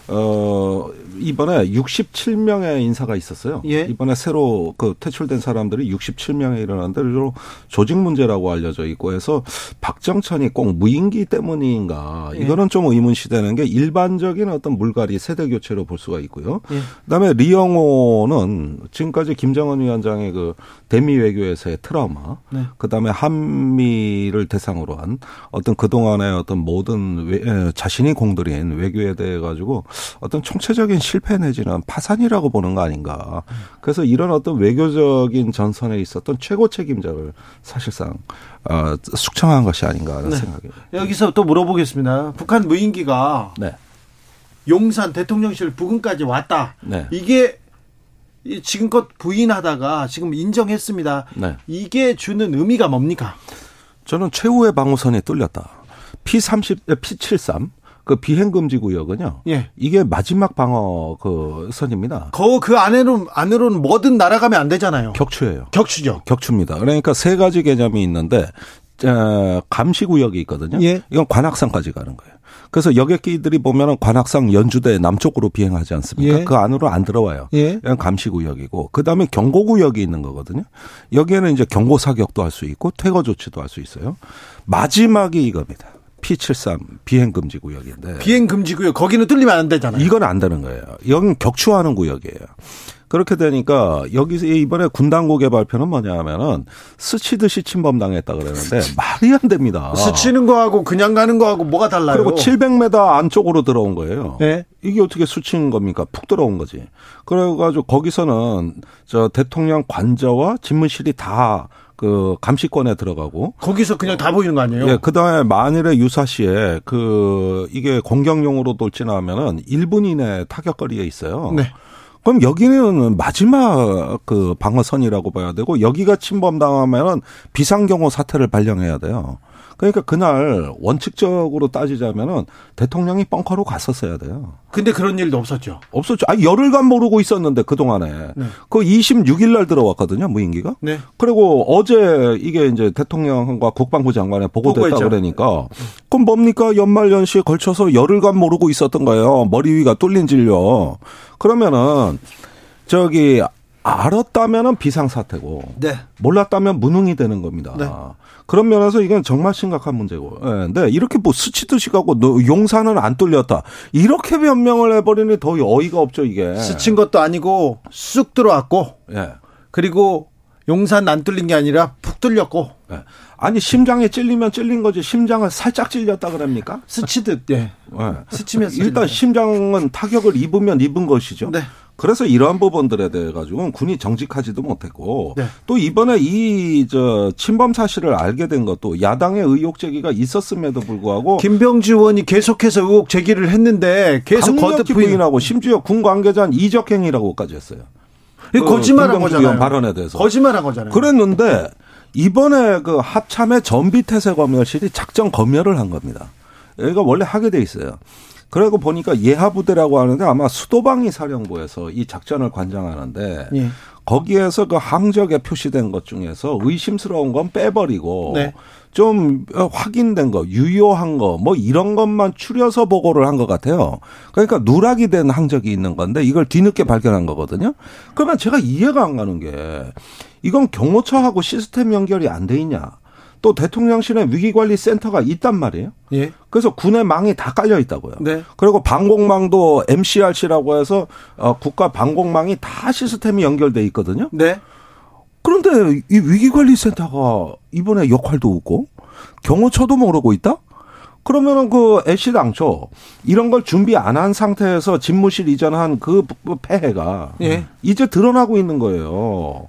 어 이번에 67명의 인사가 있었어요. 예? 이번에 새로 그 퇴출된 사람들이 67명에 일어났는데 주로 조직 문제라고 알려져 있고 해서 박정천이 꼭 무인기 때문인가 예. 이거는 좀 의문시되는 게 일반적인 어떤 물갈이 세대 교체로 볼 수가 있고요. 예. 그다음에 리영호는 지금까지 김정은 위원장의 그 대미 외교에서의 트라우마, 네. 그다음에 한미를 대상으로 한 어떤 그 동안의 어떤 모든 외, 자신이 공들인 외교에 대해 가지고 어떤 총체적인 실패 내지는 파산이라고 보는 거 아닌가. 그래서 이런 어떤 외교적인 전선에 있었던 최고 책임자를 사실상 어, 숙청한 것이 아닌가 하는 네. 생각이. 여기서 또 물어보겠습니다. 북한 무인기가 네. 용산 대통령실 부근까지 왔다. 네. 이게 지금껏 부인하다가 지금 인정했습니다. 네. 이게 주는 의미가 뭡니까? 저는 최후의 방어선이 뚫렸다. P30, P73. 그 비행 금지 구역은요. 예. 이게 마지막 방어 그 선입니다. 그, 그 안에는 안으로는 뭐든 날아가면 안 되잖아요. 격추예요. 격추죠. 격추입니다. 그러니까 세 가지 개념이 있는데 감시 구역이 있거든요. 예. 이건 관악산까지 가는 거예요. 그래서 여객기들이 보면은 관악산 연주대 남쪽으로 비행하지 않습니까? 예. 그 안으로 안 들어와요. 예. 이건 감시 구역이고 그 다음에 경고 구역이 있는 거거든요. 여기에는 이제 경고 사격도 할 수 있고 퇴거 조치도 할 수 있어요. 마지막이 이겁니다. P73 비행 금지 구역인데 비행 금지 구역 거기는 뚫리면 안 되잖아요. 이건 안 되는 거예요. 여기는 격추하는 구역이에요. 그렇게 되니까 여기서 이번에 군당국의 발표는 뭐냐면은 스치듯이 침범당했다 그러는데 말이 안 됩니다. 스치는 거하고 그냥 가는 거하고 뭐가 달라요? 그리고 700m 안쪽으로 들어온 거예요. 네? 이게 어떻게 스치는 겁니까? 푹 들어온 거지. 그래가지고 거기서는 저 대통령 관저와 집무실이 다 그 감시권에 들어가고 거기서 그냥 다 보이는 거 아니에요? 예, 그다음에 만일에 유사시에 그 이게 공격용으로 돌진하면은 1분 이내 타격 거리에 있어요. 네. 그럼 여기는 마지막 그 방어선이라고 봐야 되고 여기가 침범당하면은 비상경호 사태를 발령해야 돼요. 그러니까 그날 원칙적으로 따지자면은 대통령이 벙커로 갔었어야 돼요. 근데 그런 일도 없었죠. 없었죠. 아, 열흘간 모르고 있었는데 그 동안에. 네. 그 26일 날 들어왔거든요, 무인기가. 네. 그리고 어제 이게 이제 대통령과 국방부 장관에 보고됐다 그러니까 그럼 뭡니까? 연말 연시에 걸쳐서 열흘간 모르고 있었던 거예요. 머리 위가 뚫린 질려. 그러면은 저기 알았다면은 비상사태고 네. 몰랐다면 무능이 되는 겁니다. 네. 그런 면에서 이건 정말 심각한 문제고. 예. 근데 이렇게 뭐 스치듯이 가고 용산은 안 뚫렸다. 이렇게 변명을 해버리니 더 어이가 없죠 이게. 스친 것도 아니고 쑥 들어왔고. 예. 그리고 용산 안 뚫린 게 아니라 푹 뚫렸고. 네. 아니 심장에 찔리면 찔린 거지 심장을 살짝 찔렸다 그럽니까? 스치듯 예. 네. 스치면 일단 심장은 타격을 입으면 입은 것이죠. 네. 그래서 이러한 부분들에 대해 가지고는 군이 정직하지도 못했고 네. 또 이번에 이 저 침범 사실을 알게 된 것도 야당의 의혹 제기가 있었음에도 불구하고 김병지 의원이 계속해서 의혹 제기를 했는데 계속 거듭 부인하고 심지어 군 관계자 이적 행위라고까지 했어요. 그 거짓말한 거잖아요. 발언에 대해서 거짓말한 거잖아요. 그랬는데 이번에 그 합참의 전비태세 검열실이 작전 검열을 한 겁니다. 여기가 원래 하게 돼 있어요. 그러고 보니까 예하부대라고 하는데 아마 수도방위 사령부에서 이 작전을 관장하는데 예. 거기에서 그 항적에 표시된 것 중에서 의심스러운 건 빼버리고 네. 좀 확인된 거, 유효한 거, 뭐 이런 것만 추려서 보고를 한 것 같아요. 그러니까 누락이 된 항적이 있는 건데 이걸 뒤늦게 발견한 거거든요. 그러면 제가 이해가 안 가는 게 이건 경호처하고 시스템 연결이 안 돼 있냐. 또 대통령실에 위기관리센터가 있단 말이에요. 예. 그래서 군의 망이 다 깔려 있다고요. 네. 그리고 방공망도 MCRC라고 해서 어, 국가 방공망이 다 시스템이 연결돼 있거든요. 네. 그런데 이 위기관리센터가 이번에 역할도 없고 경호처도 모르고 있다? 그러면은 그 애시 당초 이런 걸 준비 안 한 상태에서 집무실 이전한 그 폐해가 예. 이제 드러나고 있는 거예요.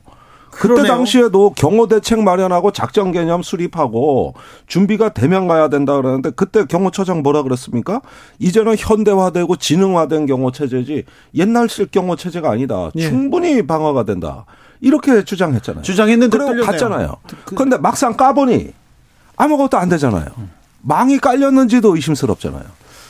그때 그러네요. 당시에도 경호 대책 마련하고 작전 개념 수립하고 준비가 되면 가야 된다 그러는데 그때 경호처장 뭐라 그랬습니까? 이제는 현대화되고 지능화된 경호 체제지 옛날식 경호 체제가 아니다. 예. 충분히 방어가 된다. 이렇게 주장했잖아요. 주장했는데 그리고 갔잖아요. 그 그런데 막상 까보니 아무것도 안 되잖아요. 망이 깔렸는지도 의심스럽잖아요.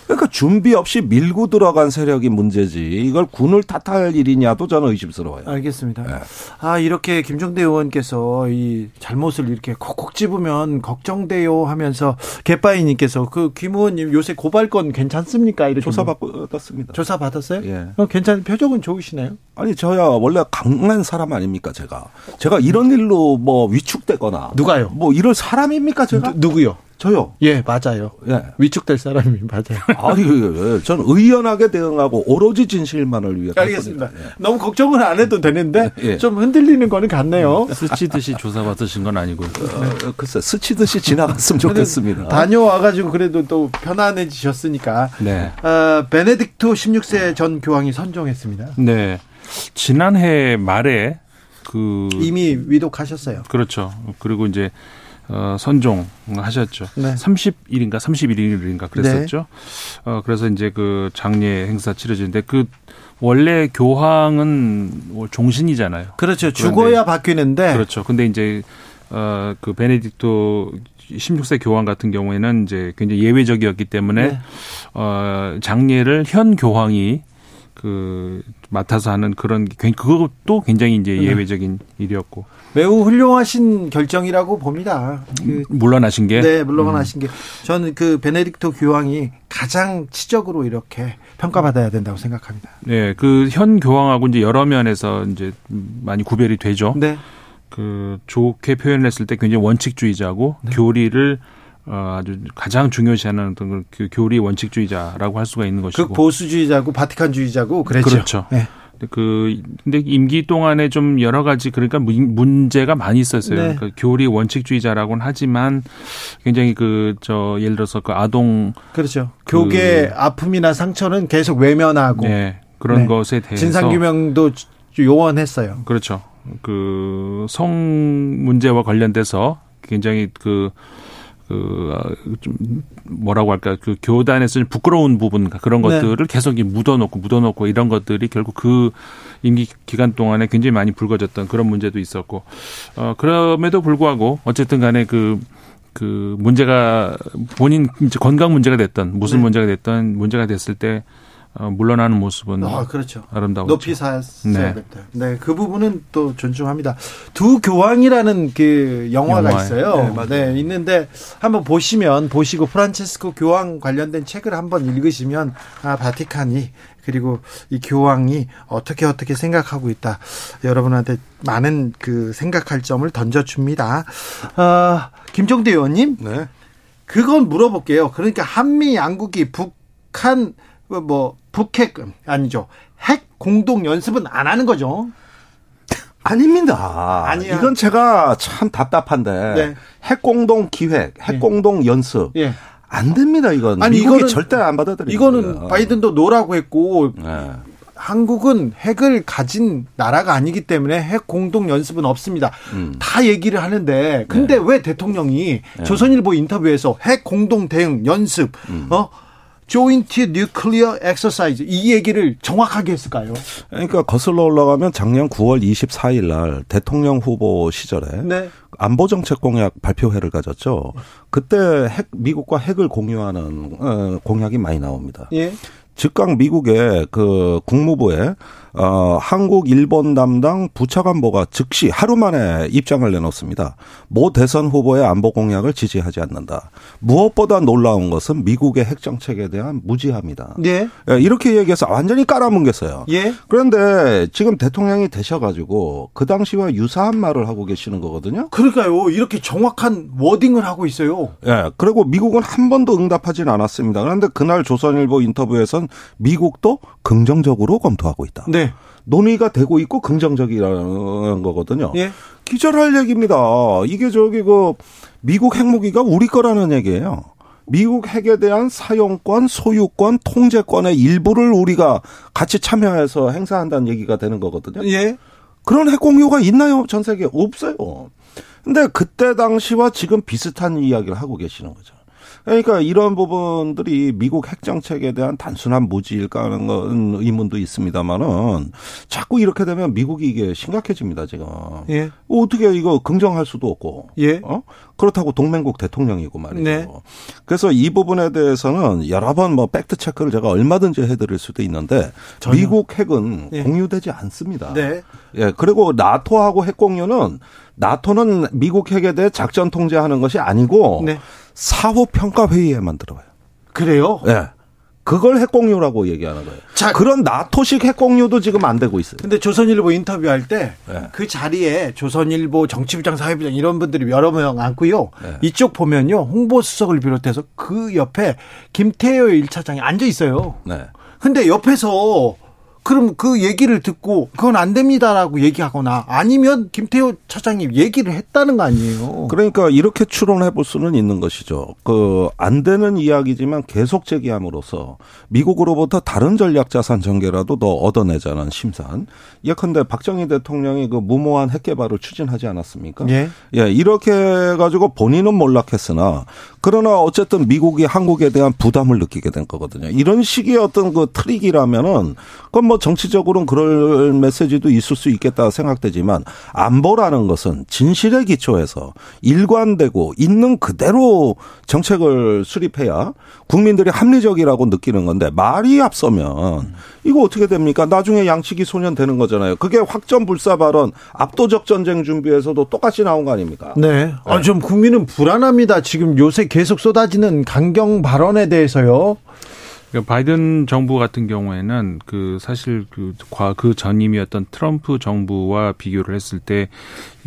그러니까 준비 없이 밀고 들어간 세력이 문제지 이걸 군을 탓할 일이냐도 저는 의심스러워요. 알겠습니다. 네. 아 이렇게 김종대 의원께서 이 잘못을 이렇게 콕콕 집으면 걱정돼요 하면서 개빠이님께서 그 김 의원님 요새 고발건 괜찮습니까? 이렇게 조사 받았습니다. 조사 받았어요? 예. 어, 괜찮 표정은 좋으시나요? 아니 저야 원래 강한 사람 아닙니까 제가 제가 이런 일로 뭐 위축되거나 누가요? 뭐 이럴 사람입니까 제가? 누, 누구요? 저요. 예, 맞아요. 예. 위축될 사람이 맞아요. (laughs) 아니, 예, 예. 저는 의연하게 대응하고 오로지 진실만을 위해. 알겠습니다. 예. 너무 걱정은 안 해도 되는데 예. 좀 흔들리는 거는 같네요. 음, 스치듯이 조사받으신 건 아니고. 어, 글쎄, 스치듯이 지나갔으면 좋겠습니다. 다녀와가지고 그래도 또 편안해지셨으니까. 네. 어, 베네딕토 16세 전 교황이 선정했습니다. 네. 지난해 말에 그 이미 위독하셨어요. 그렇죠. 그리고 이제 어, 선종하셨죠. 네. 30일인가 31일인가 그랬었죠. 네. 어, 그래서 이제 그 장례 행사 치러지는데 그 원래 교황은 뭐 종신이잖아요. 그렇죠. 죽어야 바뀌는데. 그렇죠. 근데 이제 어, 그 베네딕토 16세 교황 같은 경우에는 이제 굉장히 예외적이었기 때문에 네. 어, 장례를 현 교황이 그 맡아서 하는 그런 그것도 굉장히 이제 네. 예외적인 일이었고 매우 훌륭하신 결정이라고 봅니다. 그 물러나신 게 네, 물러나신 음. 게 저는 그 베네딕토 교황이 가장 치적으로 이렇게 평가받아야 된다고 생각합니다. 네, 그 현 교황하고 이제 여러 면에서 이제 많이 구별이 되죠. 네. 그 좋게 표현했을 때 굉장히 원칙주의자고 네. 교리를 어, 아주 가장 중요시하는 어떤 그 교리 원칙주의자라고 할 수가 있는 것이고. 그 보수주의자고 바티칸주의자고 그랬죠. 그렇죠. 네. 그 근데 임기 동안에 좀 여러 가지 그러니까 문제가 많이 있었어요. 네. 그러니까 교리 원칙주의자라고는 하지만 굉장히 그 저 예를 들어서 그 아동 그렇죠. 그 교계 아픔이나 상처는 계속 외면하고 네. 그런 네. 것에 대해서 진상 규명도 요원했어요. 그렇죠. 그 성 문제와 관련돼서 굉장히 그 그좀 뭐라고 할까 그 교단에서 부끄러운 부분 그런 네. 것들을 네. 계속 묻어놓고 묻어놓고 이런 것들이 결국 그 임기 기간 동안에 굉장히 많이 불거졌던 그런 문제도 있었고 어 그럼에도 불구하고 어쨌든 간에 그그 그 문제가 본인 이제 건강 문제가 됐던 무슨 네. 문제가 됐던 문제가 됐을 때 어, 물러나는 모습은 아, 그렇죠. 아름다웠죠. 높이 사야겠다. 네. 네, 그 부분은 또 존중합니다. 두 교황이라는 그 영화가 영화에. 있어요. 네, 네, 있는데 한번 보시면 보시고 프란체스코 교황 관련된 책을 한번 읽으시면 아 바티칸이 그리고 이 교황이 어떻게 어떻게 생각하고 있다. 여러분한테 많은 그 생각할 점을 던져줍니다. 어, 김종대 의원님. 네. 그건 물어볼게요. 그러니까 한미 양국이 북한 뭐 북핵 아니죠. 핵 공동 연습은 안 하는 거죠. 아닙니다. 아니야. 이건 제가 참 답답한데 네. 핵 공동 기획, 핵공동 네. 연습. 예. 안 됩니다, 이건. 아니, 이거는 절대 안 받아들여요. 이거는 바이든도 no라고 했고 네. 한국은 핵을 가진 나라가 아니기 때문에 핵 공동 연습은 없습니다. 음. 다 얘기를 하는데 근데 네. 왜 대통령이 네. 조선일보 인터뷰에서 핵 공동 대응 연습 음. 어 joint nuclear exercise 이 얘기를 정확하게 했을까요? 그러니까 거슬러 올라가면 작년 9월 24일 날 대통령 후보 시절에 네. 안보 정책 공약 발표회를 가졌죠. 그때 핵 미국과 핵을 공유하는 어, 공약이 많이 나옵니다. 예. 즉각 미국의 그 국무부에 어, 한국 일본 담당 부차관보가 즉시 하루 만에 입장을 내놓습니다. 모 대선 후보의 안보 공약을 지지하지 않는다. 무엇보다 놀라운 것은 미국의 핵 정책에 대한 무지합니다. 예. 예. 이렇게 얘기해서 완전히 깔아뭉갰어요. 예. 그런데 지금 대통령이 되셔가지고 그 당시와 유사한 말을 하고 계시는 거거든요. 그러니까요. 이렇게 정확한 워딩을 하고 있어요. 예. 그리고 미국은 한 번도 응답하진 않았습니다. 그런데 그날 조선일보 인터뷰에선 미국도 긍정적으로 검토하고 있다. 네. 논의가 되고 있고 긍정적이라는 거거든요. 예. 기절할 얘기입니다. 이게 저기 그 미국 핵무기가 우리 거라는 얘기예요. 미국 핵에 대한 사용권, 소유권, 통제권의 일부를 우리가 같이 참여해서 행사한다는 얘기가 되는 거거든요. 예. 그런 핵 공유가 있나요? 전 세계에 없어요. 근데 그때 당시와 지금 비슷한 이야기를 하고 계시는 거죠. 그러니까 이런 부분들이 미국 핵 정책에 대한 단순한 무지일까 하는 건 의문도 있습니다만은 자꾸 이렇게 되면 미국이 이게 심각해집니다, 지금. 예. 어떻게 이거 긍정할 수도 없고. 예. 어? 그렇다고 동맹국 대통령이고 말이죠. 네. 그래서 이 부분에 대해서는 여러 번 뭐 팩트 체크를 제가 얼마든지 해드릴 수도 있는데 전혀. 미국 핵은 예. 공유되지 않습니다. 네. 예. 그리고 나토하고 핵 공유는 나토는 미국 핵에 대해 작전 통제하는 것이 아니고 네. 사후 평가 회의에만 들어가요. 그래요? 예. 네. 그걸 핵공유라고 얘기하는 거예요. 자, 그런 나토식 핵공유도 지금 안 되고 있어요. 근데 조선일보 인터뷰할 때그 네. 자리에 조선일보 정치부장 사회부장 이런 분들이 여러 명 앉고요. 네. 이쪽 보면요. 홍보수석을 비롯해서 그 옆에 김태효 1차장이 앉아 있어요. 네. 근데 옆에서 그럼 그 얘기를 듣고 그건 안 됩니다라고 얘기하거나 아니면 김태호 차장이 얘기를 했다는 거 아니에요. 그러니까 이렇게 추론해 볼 수는 있는 것이죠. 그 안 되는 이야기지만 계속 제기함으로써 미국으로부터 다른 전략 자산 전개라도 더 얻어내자는 심산. 예컨대 박정희 대통령이 그 무모한 핵 개발을 추진하지 않았습니까? 예. 예, 이렇게 해 가지고 본인은 몰락했으나 그러나 어쨌든 미국이 한국에 대한 부담을 느끼게 된 거거든요. 이런 식의 어떤 그 트릭이라면은 그건 뭐 정치적으로는 그럴 메시지도 있을 수 있겠다 생각되지만 안보라는 것은 진실에 기초해서 일관되고 있는 그대로 정책을 수립해야 국민들이 합리적이라고 느끼는 건데 말이 앞서면 이거 어떻게 됩니까? 나중에 양치기 소년 되는 거잖아요. 그게 확전 불사 발언 압도적 전쟁 준비에서도 똑같이 나온 거 아닙니까? 네. 아, 좀 국민은 불안합니다. 지금 요새 계속 쏟아지는 강경 발언에 대해서요. 그러니까 바이든 정부 같은 경우에는 그 사실 그과그 그 전임이었던 트럼프 정부와 비교를 했을 때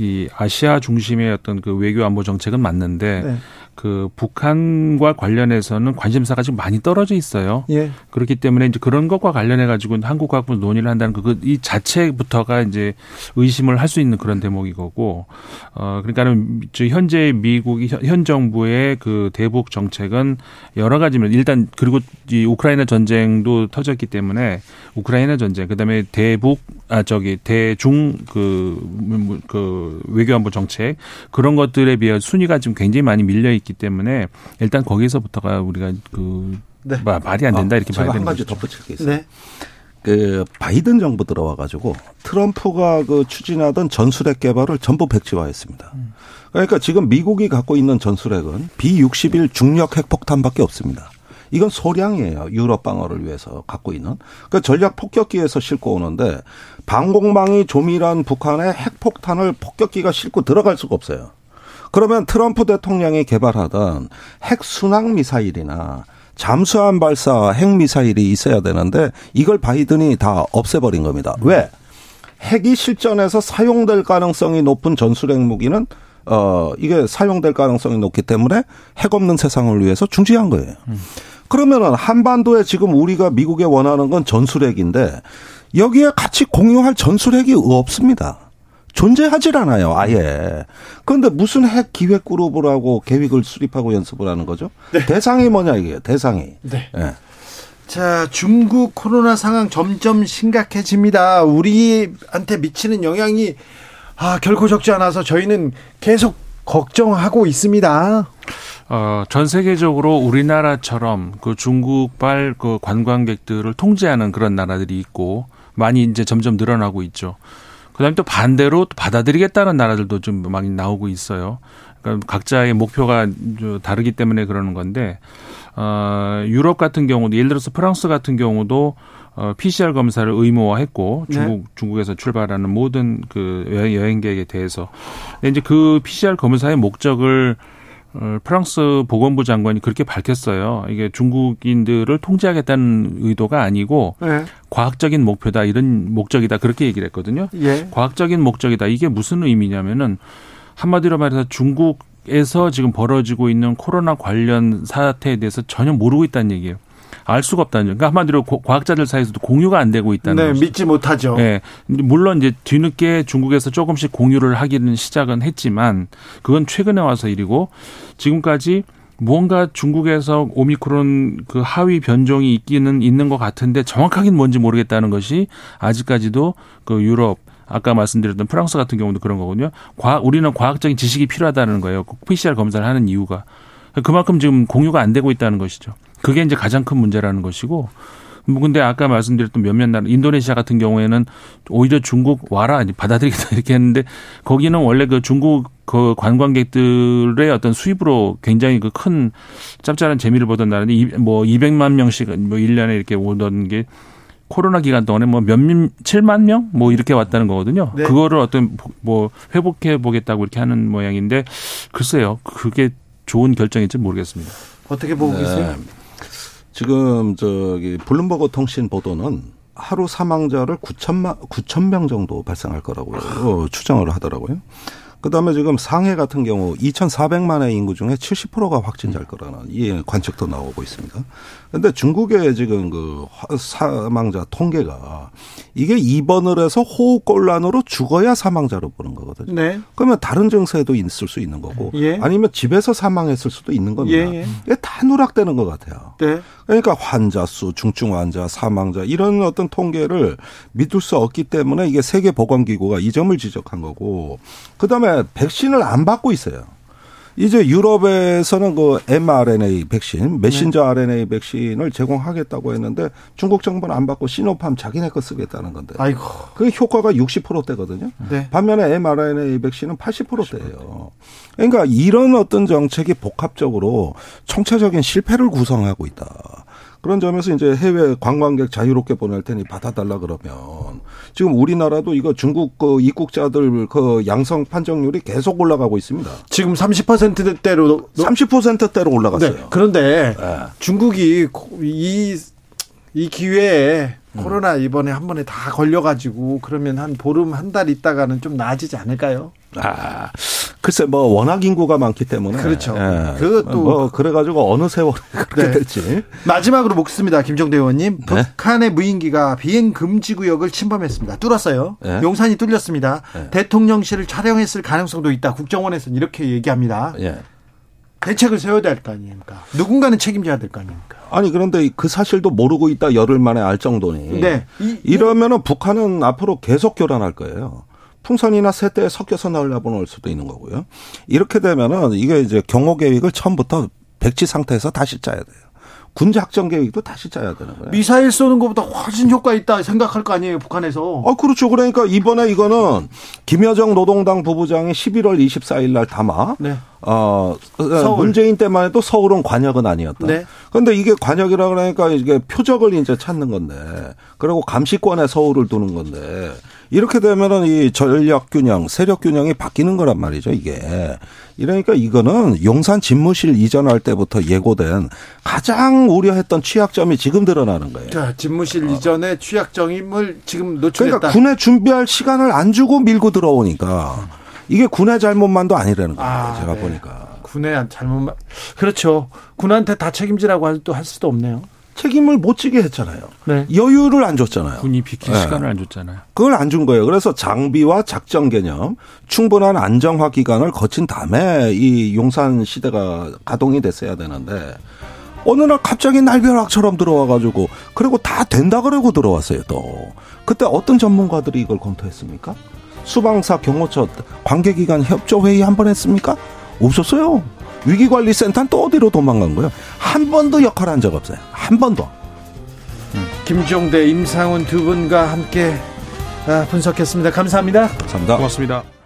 이 아시아 중심의 어떤 그 외교 안보 정책은 맞는데 네. 그 북한과 관련해서는 관심사가 지금 많이 떨어져 있어요. 예. 그렇기 때문에 이제 그런 것과 관련해 가지고 한국과 논의를 한다는 그이 자체부터가 이제 의심을 할 수 있는 그런 대목이 거고 어 그러니까는 현재 미국이 현 정부의 그 대북 정책은 여러 가지면 일단 그리고 이 우크라이나 전쟁도 터졌기 때문에 우크라이나 전쟁 그다음에 대북 아 저기 대중 그그 그 외교안보 정책 그런 것들에 비해 순위가 지금 굉장히 많이 밀려 있기 때문에 일단 거기서부터가 우리가 그 네. 말이 안 된다 아, 이렇게 봐야 되는 거죠. 제가 한 가지 덧붙일 게 있어요. 네. 그 바이든 정부 들어와 가지고 트럼프가 그 추진하던 전술핵 개발을 전부 백지화했습니다. 그러니까 지금 미국이 갖고 있는 전술핵은 B61 중력 핵폭탄밖에 없습니다. 이건 소량이에요. 유럽 방어를 위해서 갖고 있는. 그러니까 전략 폭격기에서 싣고 오는데 방공망이 조밀한 북한의 핵폭탄을 폭격기가 싣고 들어갈 수가 없어요. 그러면 트럼프 대통령이 개발하던 핵 순항 미사일이나 잠수함 발사 핵 미사일이 있어야 되는데 이걸 바이든이 다 없애버린 겁니다. 왜? 핵이 실전에서 사용될 가능성이 높은 전술핵 무기는 어 이게 사용될 가능성이 높기 때문에 핵 없는 세상을 위해서 중지한 거예요. 그러면은 한반도에 지금 우리가 미국에 원하는 건 전술핵인데 여기에 같이 공유할 전술핵이 없습니다. 존재하질 않아요, 아예. 그런데 무슨 핵 기획 그룹을 하고 계획을 수립하고 연습을 하는 거죠? 네. 대상이 뭐냐 이게 대상이. 네. 네. 자, 중국 코로나 상황 점점 심각해집니다. 우리한테 미치는 영향이 아, 결코 적지 않아서 저희는 계속 걱정하고 있습니다. 어, 전 세계적으로 우리나라처럼 그 중국발 그 관광객들을 통제하는 그런 나라들이 있고 많이 이제 점점 늘어나고 있죠. 그다음에 또 반대로 또 받아들이겠다는 나라들도 좀 많이 나오고 있어요. 그러니까 각자의 목표가 다르기 때문에 그러는 건데 어, 유럽 같은 경우도 예를 들어서 프랑스 같은 경우도 어, PCR 검사를 의무화했고 네. 중국 네. 중국에서 출발하는 모든 그 여행, 여행객에 대해서 근데 이제 그 PCR 검사의 목적을 어, 프랑스 보건부 장관이 그렇게 밝혔어요. 이게 중국인들을 통제하겠다는 의도가 아니고 네. 과학적인 목표다 이런 목적이다 그렇게 얘기를 했거든요. 예. 과학적인 목적이다 이게 무슨 의미냐면은 한마디로 말해서 중국에서 지금 벌어지고 있는 코로나 관련 사태에 대해서 전혀 모르고 있다는 얘기예요. 알 수가 없다는 점. 그러니까 한마디로 과학자들 사이에서도 공유가 안 되고 있다는 네, 것이죠. 믿지 못하죠. 네. 물론 이제 뒤늦게 중국에서 조금씩 공유를 하기는 시작은 했지만 그건 최근에 와서 일이고 지금까지 무언가 중국에서 오미크론 그 하위 변종이 있기는 있는 것 같은데 정확하게는 뭔지 모르겠다는 것이 아직까지도 그 유럽 아까 말씀드렸던 프랑스 같은 경우도 그런 거거든요. 과학, 우리는 과학적인 지식이 필요하다는 거예요. PCR 검사를 하는 이유가. 그만큼 지금 공유가 안 되고 있다는 것이죠. 그게 이제 가장 큰 문제라는 것이고 뭐 근데 아까 말씀드렸던 몇몇 나라 인도네시아 같은 경우에는 오히려 중국 와라 받아들이겠다 (laughs) 이렇게 했는데 거기는 원래 그 중국 그 관광객들의 어떤 수입으로 굉장히 그 큰 짭짤한 재미를 보던 나라인데 뭐 200만 명씩 뭐 1년에 이렇게 오던 게 코로나 기간 동안에 뭐 몇, 7만 명? 뭐 이렇게 왔다는 거거든요. 네. 그거를 어떤 뭐 회복해 보겠다고 이렇게 하는 모양인데 글쎄요. 그게 좋은 결정인지 모르겠습니다. 어떻게 보고 네. 계세요? 지금 저기 블룸버그 통신 보도는 하루 사망자를 9천만 9천 명 정도 발생할 거라고 요 추정을 하더라고요. 그다음에 지금 상해 같은 경우 2,400만의 인구 중에 70%가 확진자일 거라는 이 관측도 나오고 있습니다. 근데 중국의 지금 그 사망자 통계가 이게 입원을 해서 호흡곤란으로 죽어야 사망자로 보는 거거든요. 네. 그러면 다른 증세도 있을 수 있는 거고 예. 아니면 집에서 사망했을 수도 있는 겁니다. 예. 예. 이게 다 누락되는 것 같아요. 네. 그러니까 환자 수, 중증 환자, 사망자 이런 어떤 통계를 믿을 수 없기 때문에 이게 세계 보건기구가 이 점을 지적한 거고 그다음에 백신을 안 받고 있어요. 이제 유럽에서는 그 mRNA 백신, 메신저 네. RNA 백신을 제공하겠다고 했는데 중국 정부는 안 받고 시노팜 자기네 거 쓰겠다는 건데. 아이고. 그 효과가 60%대거든요. 네. 반면에 mRNA 백신은 80%대예요. 그러니까 이런 어떤 정책이 복합적으로 총체적인 실패를 구성하고 있다. 그런 점에서 이제 해외 관광객 자유롭게 보낼 테니 받아달라 그러면 지금 우리나라도 이거 중국 그 입국자들 그 양성 판정률이 계속 올라가고 있습니다. 지금 30%대로 30%대로 올라갔어요. 네. 그런데 네. 중국이 이 이 기회에 음. 코로나 이번에 한 번에 다 걸려가지고 그러면 한 보름 한 달 있다가는 좀 나아지지 않을까요? 아, 글쎄 뭐 워낙 인구가 많기 때문에 그렇죠. 예. 그것도 뭐 그래가지고 어느 세월에 (laughs) 그렇게 네. 될지 마지막으로 묻습니다, 김정대 의원님. 네. 북한의 무인기가 비행 금지 구역을 침범했습니다. 뚫었어요. 네. 용산이 뚫렸습니다. 네. 대통령실을 촬영했을 가능성도 있다. 국정원에서는 이렇게 얘기합니다. 예. 대책을 세워야 될 거 아닙니까? 누군가는 책임져야 될 거 아닙니까? 아니 그런데 그 사실도 모르고 있다 열흘 만에 알 정도니. 네. 이, 러면은 북한은 앞으로 계속 교란할 거예요. 풍선이나 새떼에 섞여서 날려보낼 수도 있는 거고요. 이렇게 되면은 이게 이제 경호 계획을 처음부터 백지 상태에서 다시 짜야 돼요. 군제 작전 계획도 다시 짜야 되는 거예요. 미사일 쏘는 것보다 훨씬 효과 있다 생각할 거 아니에요, 북한에서. 아, 그렇죠. 그러니까 이번에 이거는 김여정 노동당 부부장이 11월 24일 날 담아 네. 어, 서울. 문재인 때만 해도 서울은 관역은 아니었다. 네. 그런데 이게 관역이라 그러니까 이게 표적을 이제 찾는 건데, 그리고 감시권에 서울을 두는 건데, 이렇게 되면은 이 전력 균형, 세력 균형이 바뀌는 거란 말이죠, 이게. 이러니까 이거는 용산 집무실 이전할 때부터 예고된 가장 우려했던 취약점이 지금 드러나는 거예요. 자, 집무실 어. 이전에 취약점을 지금 노출했다. 그러니까 군에 준비할 시간을 안 주고 밀고 들어오니까 이게 군의 잘못만도 아니라는 거예요. 아, 제가 네. 보니까. 군의 잘못만 그렇죠. 군한테 다 책임지라고 할, 할 수도 없네요. 책임을 못 지게 했잖아요. 네. 여유를 안 줬잖아요. 군이 비킬 네. 시간을 안 줬잖아요. 그걸 안 준 거예요. 그래서 장비와 작전 개념, 충분한 안정화 기간을 거친 다음에 이 용산 시대가 가동이 됐어야 되는데 어느 날 갑자기 날벼락처럼 들어와가지고 그리고 다 된다 그러고 들어왔어요 또. 그때 어떤 전문가들이 이걸 검토했습니까? 수방사 경호처 관계기관 협조 회의 한 번 했습니까? 없었어요. 위기관리센터는 또 어디로 도망간 거예요? 한 번도 역할 한적 없어요. 한 번도. 음. 김종대, 임상훈 두 분과 함께 아, 분석했습니다. 감사합니다. 감사합니다. 고맙습니다.